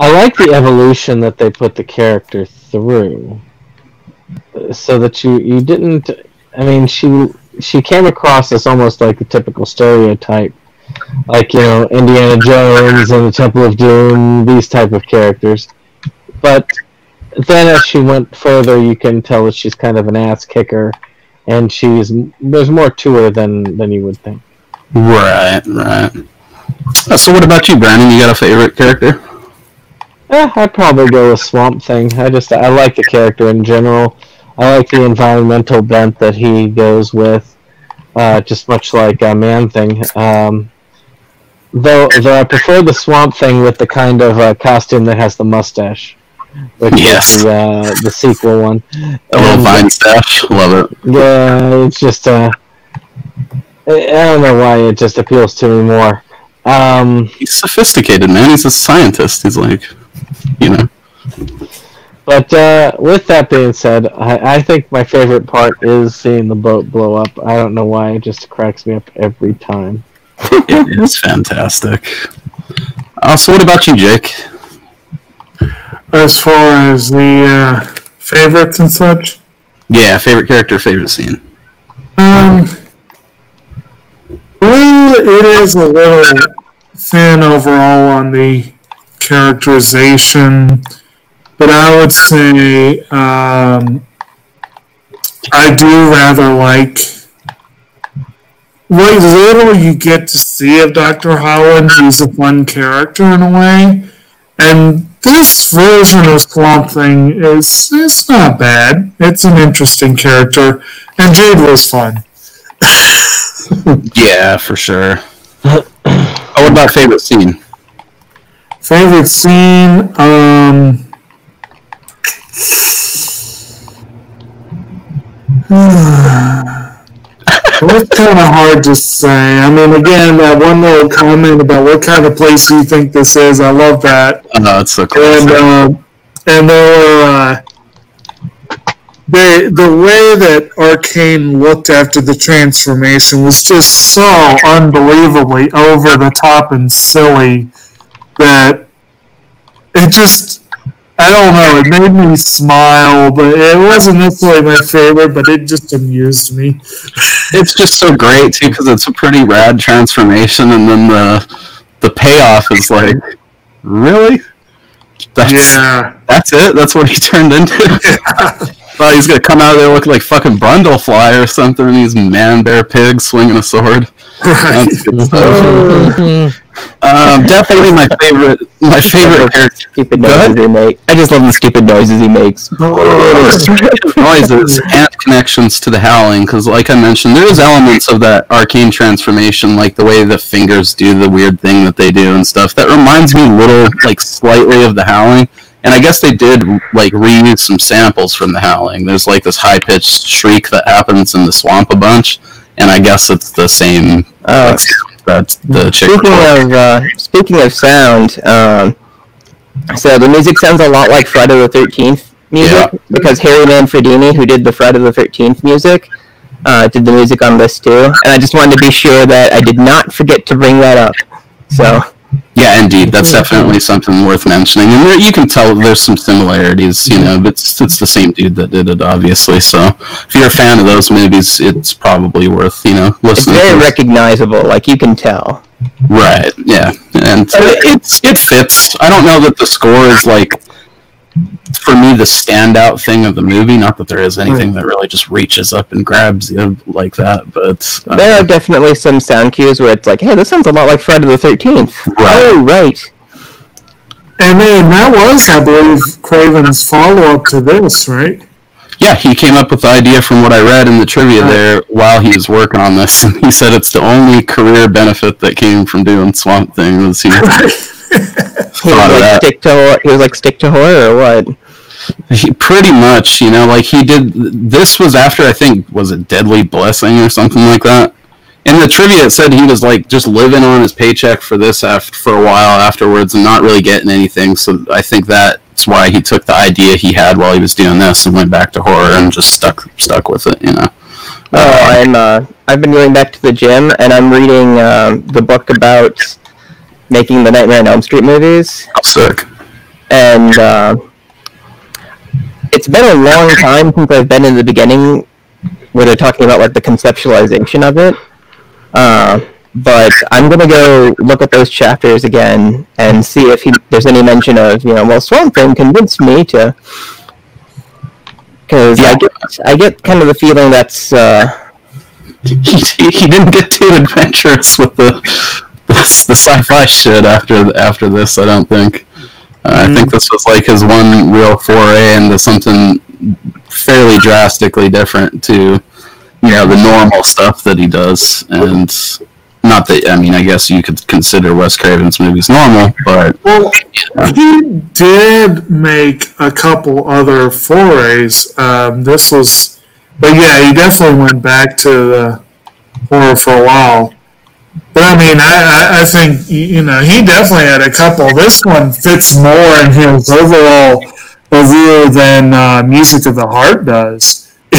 I like the evolution that they put the character through, so that you you didn't. I mean, she she came across as almost like the typical stereotype, like you know Indiana Jones and the Temple of Doom, these type of characters. But then, as she went further, you can tell that she's kind of an ass kicker, and she's there's more to her than than you would think. Right, right. Uh, so what about you, Brandon? You got a favorite character? Eh, I'd probably go with Swamp Thing. I just I like the character in general. I like the environmental bent that he goes with, uh, just much like uh, Man Thing. Um, though, though I prefer the Swamp Thing with the kind of uh, costume that has the mustache, which Yes. is the uh, the sequel one. A little And- vine stash. Love it. yeah, it's just uh, I I don't know why it just appeals to me more. Um, He's sophisticated, man. He's a scientist. He's like, you know. But uh, with that being said, I, I think my favorite part is seeing the boat blow up. I don't know why; it just cracks me up every time. it is fantastic. Uh, so, what about you, Jake? As far as the uh, favorites and such, Yeah, favorite character, favorite scene. um, well, it is a little thin overall on the characterization, but I would say um, I do rather like what little you get to see of Dr. Holland. He's a fun character in a way, and this version of Swamp Thing is it's not bad. It's an interesting character, and Jade was fun. Yeah, for sure. oh, what about favorite scene? Favorite scene, um. It's kind of hard to say. I mean, again, that one little comment about what kind of place do you think this is, I love that. Oh, no, it's so cool. And, uh, and there were, uh, the, the way that Arcane looked after the transformation was just so unbelievably over the top and silly that it just I don't know, it made me smile, but it wasn't necessarily my favorite, but it just amused me. it's just so great too because it's a pretty rad transformation, and then the the payoff is like, really? That's, Yeah. that's it. That's what he turned into. Thought he's gonna come out of there looking like fucking Brundlefly or something. And he's man bear pig swinging a sword. That's good stuff. um, definitely my favorite. My favorite character. Stupid Go noises he makes. I just love the stupid noises he makes. noises and connections to the howling because like i mentioned there's elements of that arcane transformation like the way the fingers do the weird thing that they do and stuff that reminds me a little like slightly of the howling and i guess they did like reuse some samples from the howling there's like this high-pitched shriek that happens in the swamp a bunch and i guess it's the same Oh. like, sound that the Speaking of uh, speaking of sound, um, so the music sounds a lot like Friday the Thirteenth music Yeah. because Harry Manfredini, who did the Friday the Thirteenth music, uh, did the music on this too. And I just wanted to be sure that I did not forget to bring that up. So Yeah, indeed, that's definitely something worth mentioning. And there, you can tell there's some similarities, you know, but it's, it's the same dude that did it, obviously. So if you're a fan of those movies, it's probably worth, you know, listening. it's very to. recognizable, like you can tell. right? Yeah, and it's it fits. I don't know that the score is like for me the standout thing of the movie. Not that there is anything that really just reaches up and grabs you like that, but uh, There are definitely some sound cues where it's like, hey, this sounds a lot like Friday the Thirteenth. Oh, right. And then that was, I believe, Craven's follow up to this, right? Yeah, he came up with the idea from what I read in the trivia there while he was working on this. He said it's the only career benefit that came from doing Swamp Thing was he He was like that. stick to he was like stick to horror or what? He, pretty much, you know, like he did. This was after I think was it Deadly Blessing or something like that. In the trivia, it said he was like just living on his paycheck for this after for a while afterwards and not really getting anything. So I think that's why he took the idea he had while he was doing this and went back to horror and just stuck stuck with it. You know. Oh, I'm uh, I've been going back to the gym and I'm reading um, the book about making the Nightmare on Elm Street movies, Sick. and uh, it's been a long time since I've been in the beginning where they're talking about like the conceptualization of it. Uh, but I'm gonna go look at those chapters again and see if he, there's any mention of you know well Swamp Thing convinced me to because I get I get kind of the feeling that's uh, he, he didn't get too adventurous with the the, the sci-fi shit after after this. I don't think. Uh, I think this was like his one real foray into something fairly drastically different to you know the normal stuff that he does, and not that I mean I guess you could consider Wes Craven's movies normal, but Well, he did make a couple other forays. Um, this was, but yeah, he definitely went back to the horror for a while. But I mean, I, I, think you know he definitely had a couple. This one fits more in his overall other than uh, Music of the Heart does.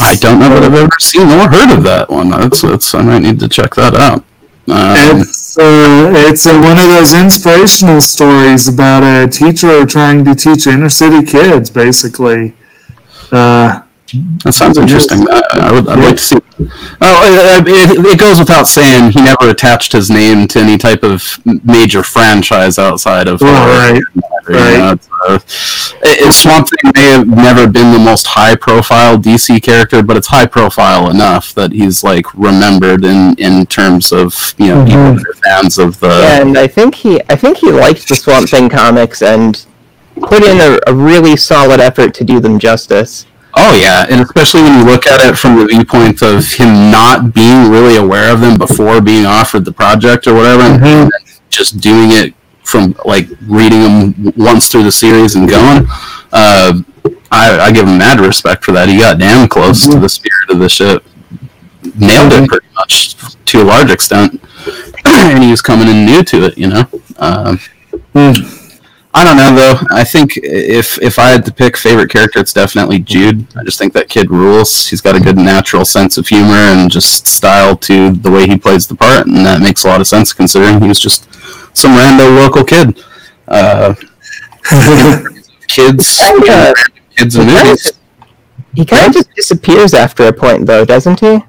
I don't know that I've ever seen or heard of that one. That's, that's I might need to check that out. Um, It's uh, it's uh, one of those inspirational stories about a teacher trying to teach inner city kids, basically. Uh, That sounds interesting. I, I would. I'd like to see. Oh, it, it, it goes without saying, he never attached his name to any type of major franchise outside of. Right, You know, it's, uh, it- it- Swamp Thing may have never been the most high-profile DC character, but it's high-profile enough that he's like remembered in in terms of you know people that are fans of the. and I think he I think he liked the Swamp Thing comics and put in a, a really solid effort to do them justice. Oh yeah, and especially when you look at it from the viewpoint of him not being really aware of them before being offered the project or whatever, and just doing it from like reading them once through the series and going. Uh, I, I give him mad respect for that. He got damn close to the spirit of the ship. nailed it pretty much to a large extent, and he was coming in new to it. You know. Um, I don't know though. I think if if I had to pick favorite character, it's definitely Jude. I just think that kid rules. He's got a good natural sense of humor and just style to the way he plays the part, and that makes a lot of sense considering he was just some random local kid. Uh, kids, Kinda- kids and he movies. He kind of just disappears after a point, though, doesn't he?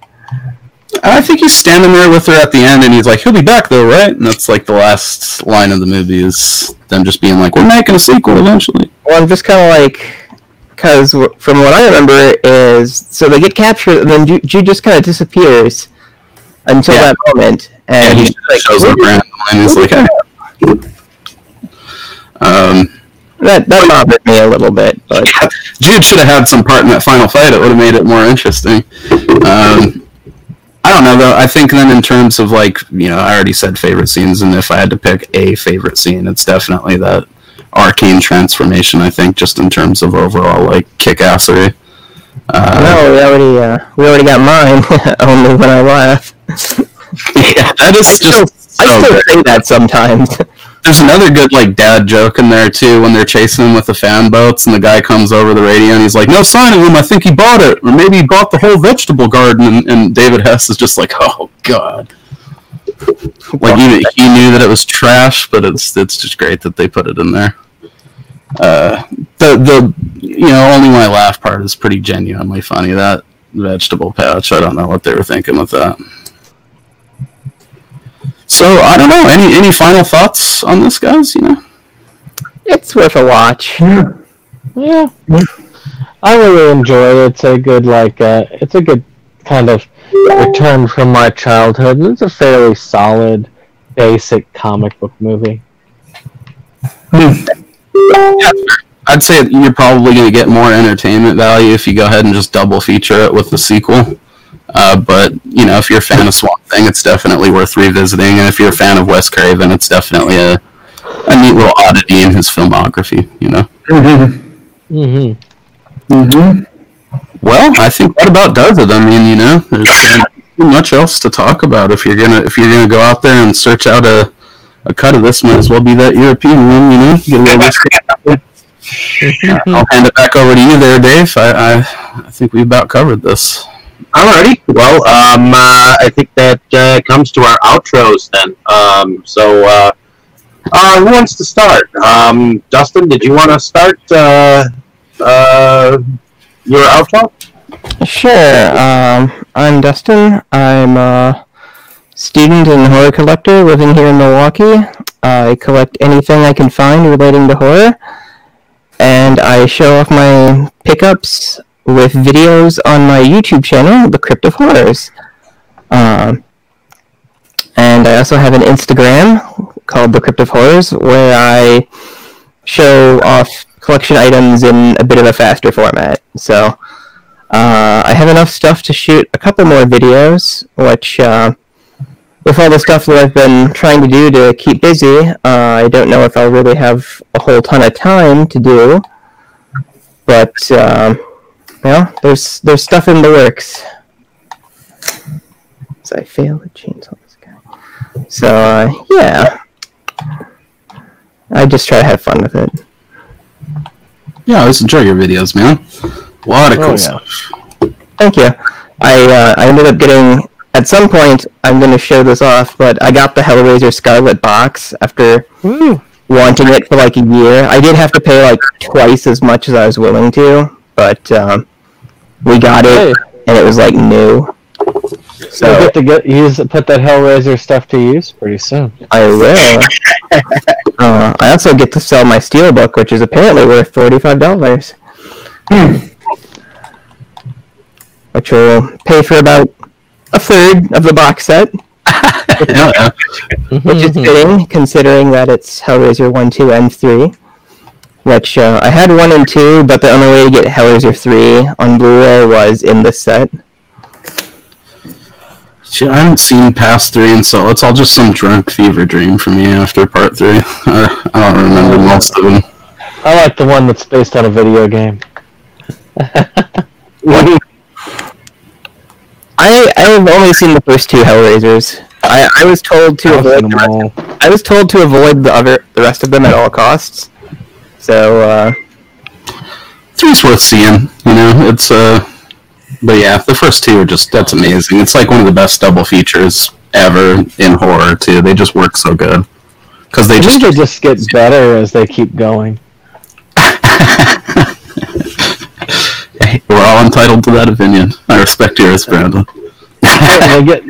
I think he's standing there with her at the end, and he's like, "He'll be back, though, right?" And that's like the last line of the movie is them just being like, "We're making a sequel eventually." Well, I'm just kind of like, because from what I remember is, so they get captured, and then Jude just kind of disappears until Yeah. that moment, And and he he's like, shows up randomly, and he's like, "Hey." Um, that that bothered me a little bit, but Jude should have had some part in that final fight. It would have made it more interesting. Um, I don't know though. I think then in terms of like you know, I already said favorite scenes, and if I had to pick a favorite scene, it's definitely that arcane transformation. I think just in terms of overall like kick-assery. Uh, no, we already uh, we already got mine. Only when I laugh. yeah, that is just. I so still good. say that sometimes. There's another good like dad joke in there too when they're chasing him with the fan boats and the guy comes over the radio and he's like, "No sign of him. I think he bought it, or maybe he bought the whole vegetable garden." And, and David Hess is just like, "Oh God." Like he, he knew that it was trash, but it's it's just great that they put it in there. Uh, the the you know only my laugh part is pretty genuinely funny. That vegetable patch, I don't know what they were thinking with that. So I don't know. Any any final thoughts on this, guys? You know. it's worth a watch. Yeah, yeah. I really enjoy it. It's a good like uh, it's a good kind of return from my childhood. It's a fairly solid, basic comic book movie. Yeah, I'd say you're probably going to get more entertainment value if you go ahead and just double feature it with the sequel. Uh, but you know, if you're a fan of Swamp Thing, it's definitely worth revisiting. And if you're a fan of Wes Craven, it's definitely a a neat little oddity in his filmography. You know. Mm-hmm. mm-hmm. Well, I think that about does it. I mean, you know, there's not too much else to talk about. If you're gonna if you're gonna go out there and search out a a cut of this, might as well be that European one. You know, Get a little bit- I'll hand it back over to you there, Dave. I I, I think we've about covered this. Alrighty. Well, um, uh, I think that uh, comes to our outros then. Um, so, uh, uh, who wants to start? Um, Dustin, did you want to start uh, uh, your outro? Sure. Um, I'm Dustin. I'm a student and horror collector living here in Milwaukee. I collect anything I can find relating to horror, and I show off my pickups with videos on my YouTube channel, The Crypt of Horrors. Um, and I also have an Instagram called The Crypt of Horrors, where I show off collection items in a bit of a faster format. So uh, I have enough stuff to shoot a couple more videos, which, uh, with all the stuff that I've been trying to do to keep busy, uh, I don't know if I'll really have a whole ton of time to do. But, um, well, there's there's stuff in the works. So I failed to chainsaw this guy. So, uh, yeah. I just try to have fun with it. Yeah, I always enjoy your videos, man. A lot of cool Oh, yeah. stuff. Thank you. I uh, I ended up getting at some point. I'm going to show this off, but I got the Hellraiser Scarlet box after wanting it for like a year. I did have to pay like twice as much as I was willing to, but um, we got it, and it was like new. So So you get to get use put that Hellraiser stuff to use pretty soon. I will. uh, I also get to sell my steelbook, which is apparently worth forty-five dollars, which will pay for about a third of the box set. Yeah, yeah. which is fitting considering that it's Hellraiser 1, 2, and 3. Which uh, I had 1 and 2, but the only way to get Hellraiser 3 on Blu ray was in this set. Shit, I haven't seen past three, and so it's all just some drunk fever dream for me after part three. I, I don't remember most of them. I like the one that's based on a video game. I, I've only seen the first two Hellraisers. I, I was told to I've avoid them the all. rest, I was told to avoid the other the rest of them at all costs. So uh, Three's worth seeing, you know. It's uh, but yeah, the first two are just that's amazing. It's like one of the best double features ever in horror too. They just work so good because they I just think they just get better as they keep going. we're all entitled to that opinion. I respect yours, Brandon. they get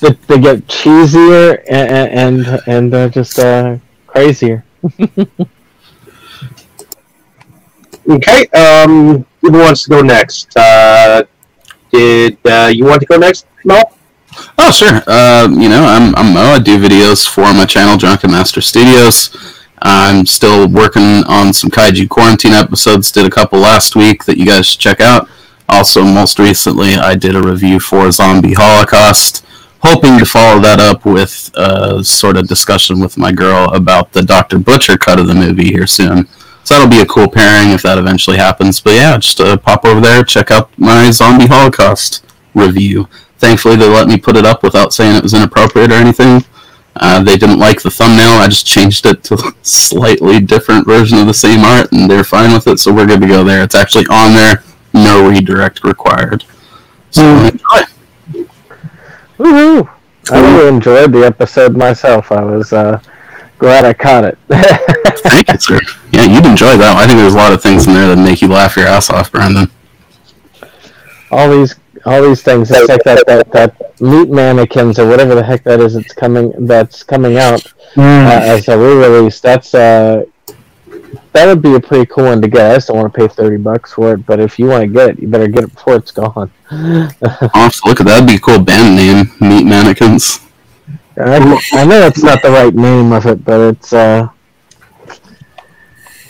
they, they get cheesier and and and uh, just uh, crazier. Okay. Um, who wants to go next? Uh, did uh, you want to go next, Mel? Oh sure. Uh, you know, I'm I'm Mo. I do videos for my channel, Drunken Master Studios. I'm still working on some Kaiju Quarantine episodes. Did a couple last week that you guys should check out. Also, most recently, I did a review for Zombie Holocaust. Hoping to follow that up with a sort of discussion with my girl about the Dr. Butcher cut of the movie here soon. So that'll be a cool pairing if that eventually happens. But yeah, just uh, pop over there, check out my Zombie Holocaust review. Thankfully, they let me put it up without saying it was inappropriate or anything. Uh, they didn't like the thumbnail. I just changed it to a slightly different version of the same art, and they're fine with it. So we're good to go there. It's actually on there. No redirect required. So enjoy. Woohoo! I really enjoyed the episode myself. I was uh, glad I caught it. Thank you, sir. Yeah, you'd enjoy that. I think there's a lot of things in there that make you laugh your ass off, Brandon. all these all these things. It's like that, that that meat mannequins or whatever the heck that is. It's coming. That's coming out uh, as a re-release. That's uh, that would be a pretty cool one to get. I just don't want to pay thirty bucks for it. But if you want to get it, you better get it before it's gone. I'll have to look at that. That'd be a cool band name, Meat Mannequins. I, I know it's not the right name of it, but it's uh,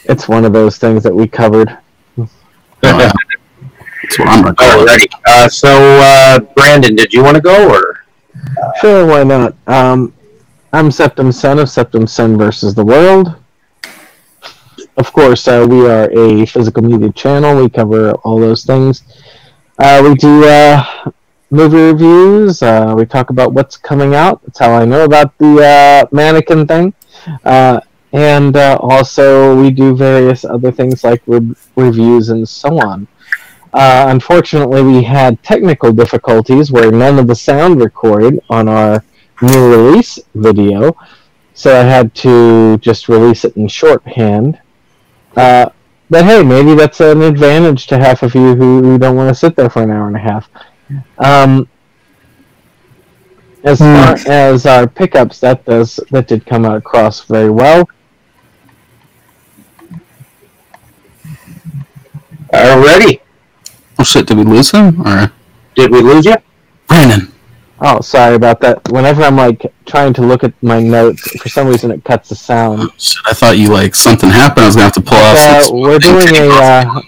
it's one of those things that we covered. That's what I'm recording. Alrighty. Uh, so, uh, Brandon, did you want to go or? Sure, why not? Um, I'm Septum Son of Septum Son versus the World. Of course, uh, we are a physical media channel. We cover all those things. Uh, we do uh, movie reviews. Uh, we talk about what's coming out. That's how I know about the uh, mannequin thing. And uh, also, we do various other things like re- reviews and so on. Uh, unfortunately, we had technical difficulties where none of the sound recorded on our new release video, so I had to just release it in shorthand. Uh, but hey, maybe that's an advantage to half of you who, who don't want to sit there for an hour and a half. Um, as far as our pickups, that does that did come across very well. Alrighty. Oh shit, did we lose him? Or Did we lose you? Brandon? Oh, sorry about that. Whenever I'm like trying to look at my notes, for some reason it cuts the sound. Shit, I thought you like something happened. I was gonna have to pull off. Uh, some we're doing a. Uh,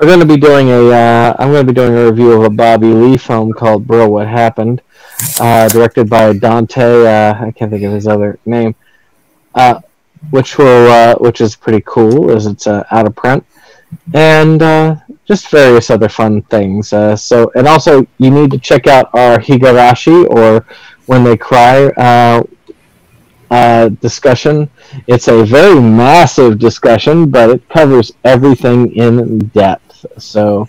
we're gonna be doing a. Uh, I'm going to be doing a review of a Bobby Lee film called Bro What Happened, uh, directed by Dante. Uh, I can't think of his other name, uh, which will uh, which is pretty cool as it's uh, out of print, and uh, just various other fun things. Uh, so and also you need to check out our Higurashi or When They Cry. Uh, uh, discussion. It's a very massive discussion, but it covers everything in depth. So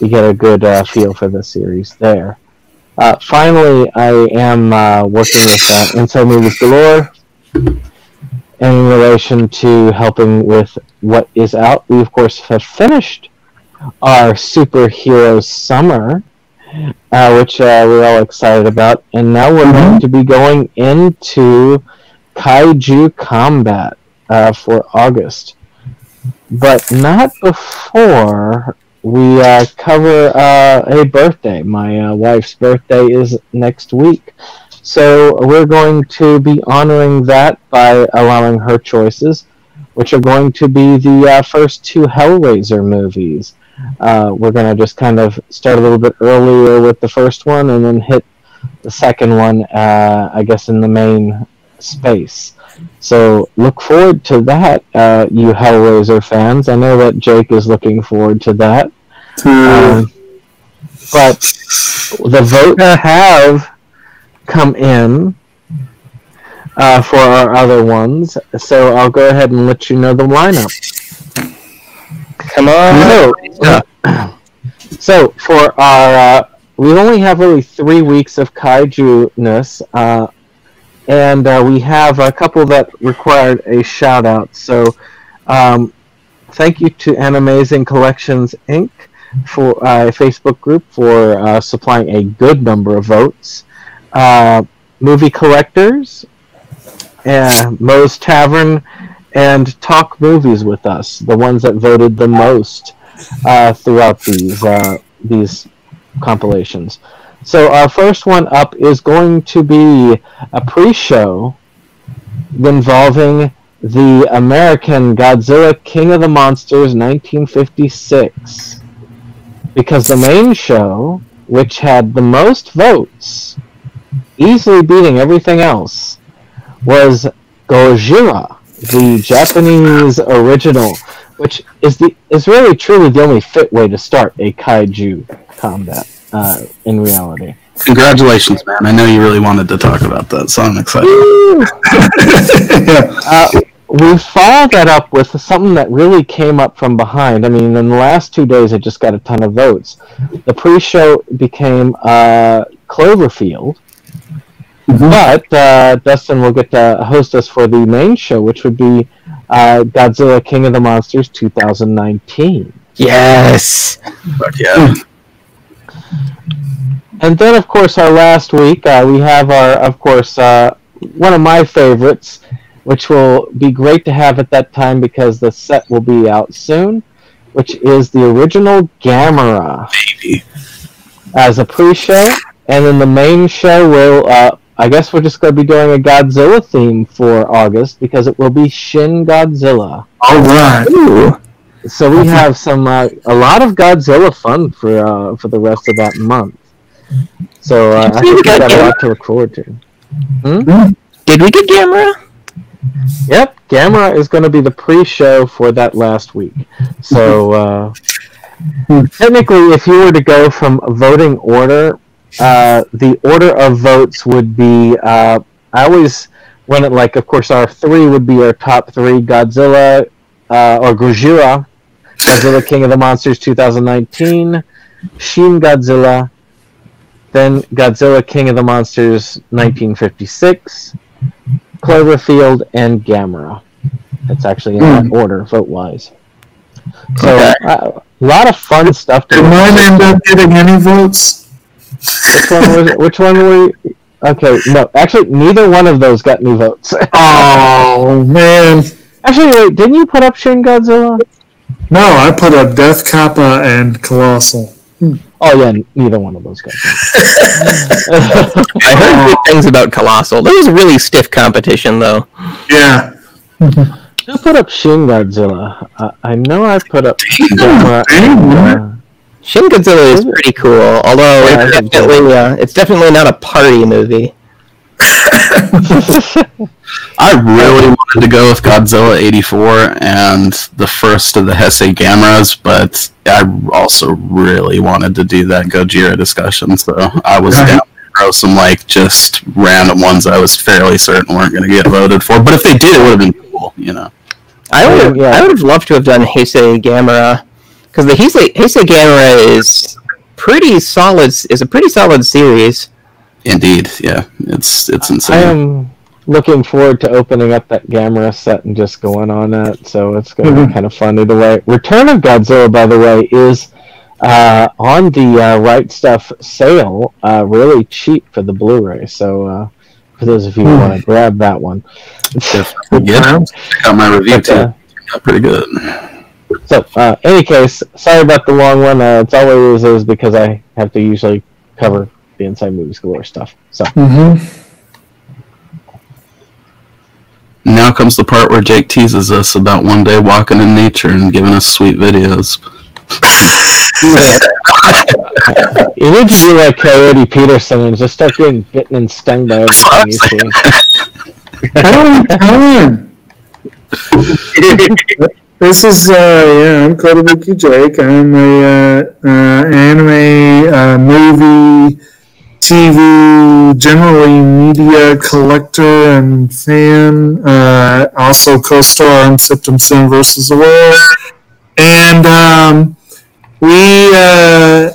you get a good uh, feel for the series there. Uh, finally, I am working with Inside Movies Galore in relation to helping with what is out. We, of course, have finished our superhero summer, uh, which uh, we're all excited about, and now we're going to be going into Kaiju Combat uh, for August, but not before we uh, cover uh, a birthday. My uh, wife's birthday is next week. So we're going to be honoring that by allowing her choices, which are going to be the uh, first two Hellraiser movies. Uh, we're going to just kind of start a little bit earlier with the first one and then hit the second one, uh, I guess, in the main space. So look forward to that, uh, you Hellraiser fans. I know that Jake is looking forward to that. Um, but the votes have come in uh, for our other ones, so I'll go ahead and let you know the lineup. Come on. So, so for our, uh, we only have really three weeks of kaiju-ness, uh, and uh, we have a couple that required a shout out. So, um, thank you to Animazing Collections Inc. for uh, a Facebook group for uh, supplying a good number of votes. Uh, movie collectors, and Moe's Tavern, and Talk Movies with us, the ones that voted the most uh, throughout these uh, these compilations. So our first one up is going to be a pre-show involving the American Godzilla King of the Monsters 1956. Because the main show, which had the most votes, easily beating everything else, was Gojira, the Japanese original, which is the is really truly the only fit way to start a kaiju combat uh, in reality. Congratulations, man. I know you really wanted to talk about that, so I'm excited. uh, we followed that up with something that really came up from behind. I mean, in the last two days, it just got a ton of votes. The pre-show became uh, Cloverfield, but uh, Dustin will get to host us for the main show, which would be uh, Godzilla King of the Monsters 2019. Yes. Fuck yeah. And then, of course, our last week, uh, we have our, of course, uh, one of my favorites, which will be great to have at that time because the set will be out soon, which is the original Gamera. Baby. As a pre-show, and then the main show will, uh, I guess we're just going to be doing a Godzilla theme for August because it will be Shin Godzilla. All right. Ooh. So we have some uh, a lot of Godzilla fun for uh, for the rest of that month. So uh, I think we got a lot to look forward to. Hmm? Did we get Gamera? Yep, Gamera is going to be the pre-show for that last week. So uh, technically, if you were to go from voting order, uh, the order of votes would be. Uh, I always run it like, of course, our three would be our top three: Godzilla uh, or Gojira, Godzilla King of the Monsters 2019, Shin Godzilla, then Godzilla King of the Monsters 1956, Cloverfield, and Gamera. That's actually in that order, vote wise. So, uh, a lot of fun stuff to Did mine end up getting any votes? Which one was it? Which one were you? Okay, no, actually, neither one of those got any votes. Oh man. actually, wait, didn't you put up Shin Godzilla? No, I put up Death Kappa and Colossal. Oh yeah, neither one of those got votes. I heard good things about Colossal. That was a really stiff competition, though. Yeah. Who put up Shin Godzilla? Uh, I know I put up Gamera. and, uh, Shin Godzilla is pretty cool, although Yeah, it's definitely uh, it's definitely not a party movie. I really wanted to go with Godzilla 84 and the first of the Heisei Gameras, but I also really wanted to do that Gojira discussion, so I was down for throw some like just random ones I was fairly certain weren't going to get voted for. But if they did, it would have been cool, you know. I would have, Yeah. I would have loved to have done Heisei Gamera because the Heisei Heisei Gamera is pretty solid. Is a pretty solid series. Indeed, yeah, it's it's insane. I am looking forward to opening up that Gamera set and just going on that. So it's going to be kind of fun either way. Return of Godzilla, by the way, is uh, on the uh, Right Stuf sale, uh, really cheap for the Blu-ray. So uh, for those of you who want to grab that one, yeah, check out my review But, too. uh, pretty good. So, uh, any case, sorry about the long one. Uh, it's always is because I have to usually cover the Inside Movies Galore stuff. So, Mm-hmm. Now comes the part where Jake teases us about one day walking in nature and giving us sweet videos. you need to be like Coyote Peterson and just start getting bitten and stung by everything you see. I don't have time. This is uh yeah, I'm Kotobuki Jake. I'm a uh, uh, anime, uh, movie, TV, generally media collector and fan. Uh, also co-star on Septum Sin versus the World, and um, we uh,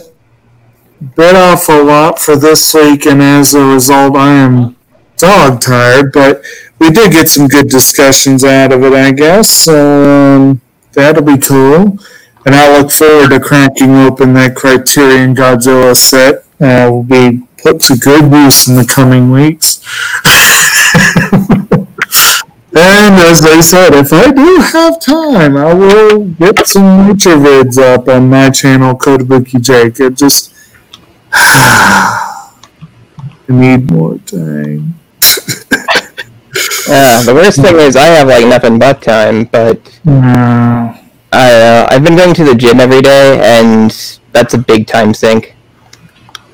bit off a lot for this week, and as a result, I am dog tired, but we did get some good discussions out of it, I guess. Um, that'll be cool. And I look forward to cracking open that Criterion Godzilla set. Uh, will be put to good use in the coming weeks. and as I said, if I do have time, I will get some nature vids up on my channel, Kotobuki Jake. It just. I need more time. Uh, the worst thing is I have like nothing but time, but No. I uh, I've been going to the gym every day, and that's a big time sink.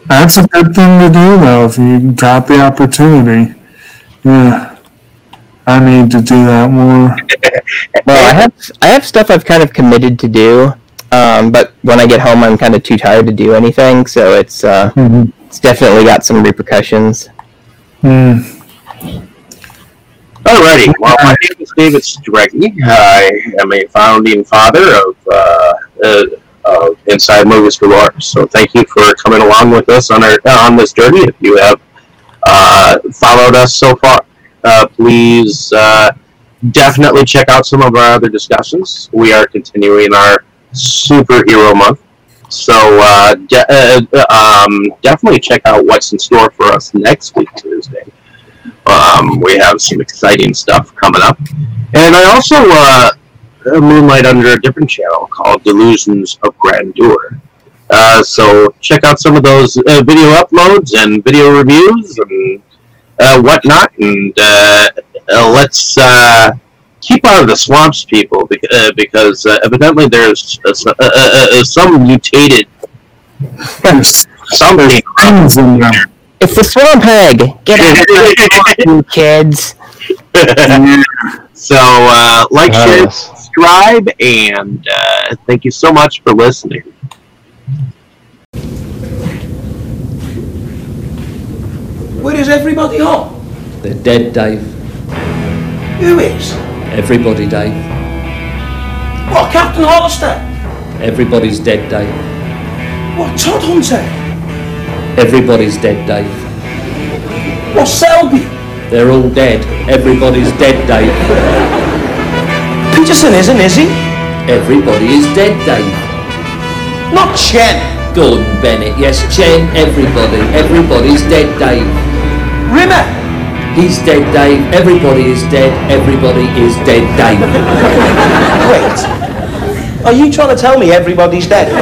That's a good thing to do, though, if you got the opportunity. Yeah. I need to do that more. Well, I have I have stuff I've kind of committed to do, um, but when I get home, I'm kind of too tired to do anything. So it's uh, Mhm. it's definitely got some repercussions. Hmm. Alrighty, well, my name is David Streggy. I am a founding father of, uh, uh, of Inside Movies Galore. So thank you for coming along with us on our on this journey. If you have uh, followed us so far, uh, please uh, definitely check out some of our other discussions. We are continuing our superhero month. So uh, de- uh, uh, um, definitely check out what's in store for us next week, Tuesday. Um, we have some exciting stuff coming up. And I also uh, moonlight under a different channel called Delusions of Grandeur. Uh, so check out some of those uh, video uploads and video reviews and uh, whatnot. And uh, uh, let's uh, keep out of the swamps, people, bec- uh, because uh, evidently there's some mutated something. Things in them. It's the swamp hag. Get out of the swamp, kids. so uh, like, share, yes. subscribe, and uh, thank you so much for listening. Where is everybody Hol? They're dead, Dave. Who is? Everybody, Dave. What, Captain Hollister? Everybody's dead, Dave. What, Todhunter? Everybody's dead, Dave. What, Selby? They're all dead. Everybody's dead, Dave. Peterson isn't, is he? Everybody is dead, Dave. Not Chen. Gordon Bennett, yes, Chen, everybody. Everybody's dead, Dave. Rimmer. He's dead, Dave. Everybody is dead. Everybody is dead, Dave. Wait. Are you trying to tell me everybody's dead?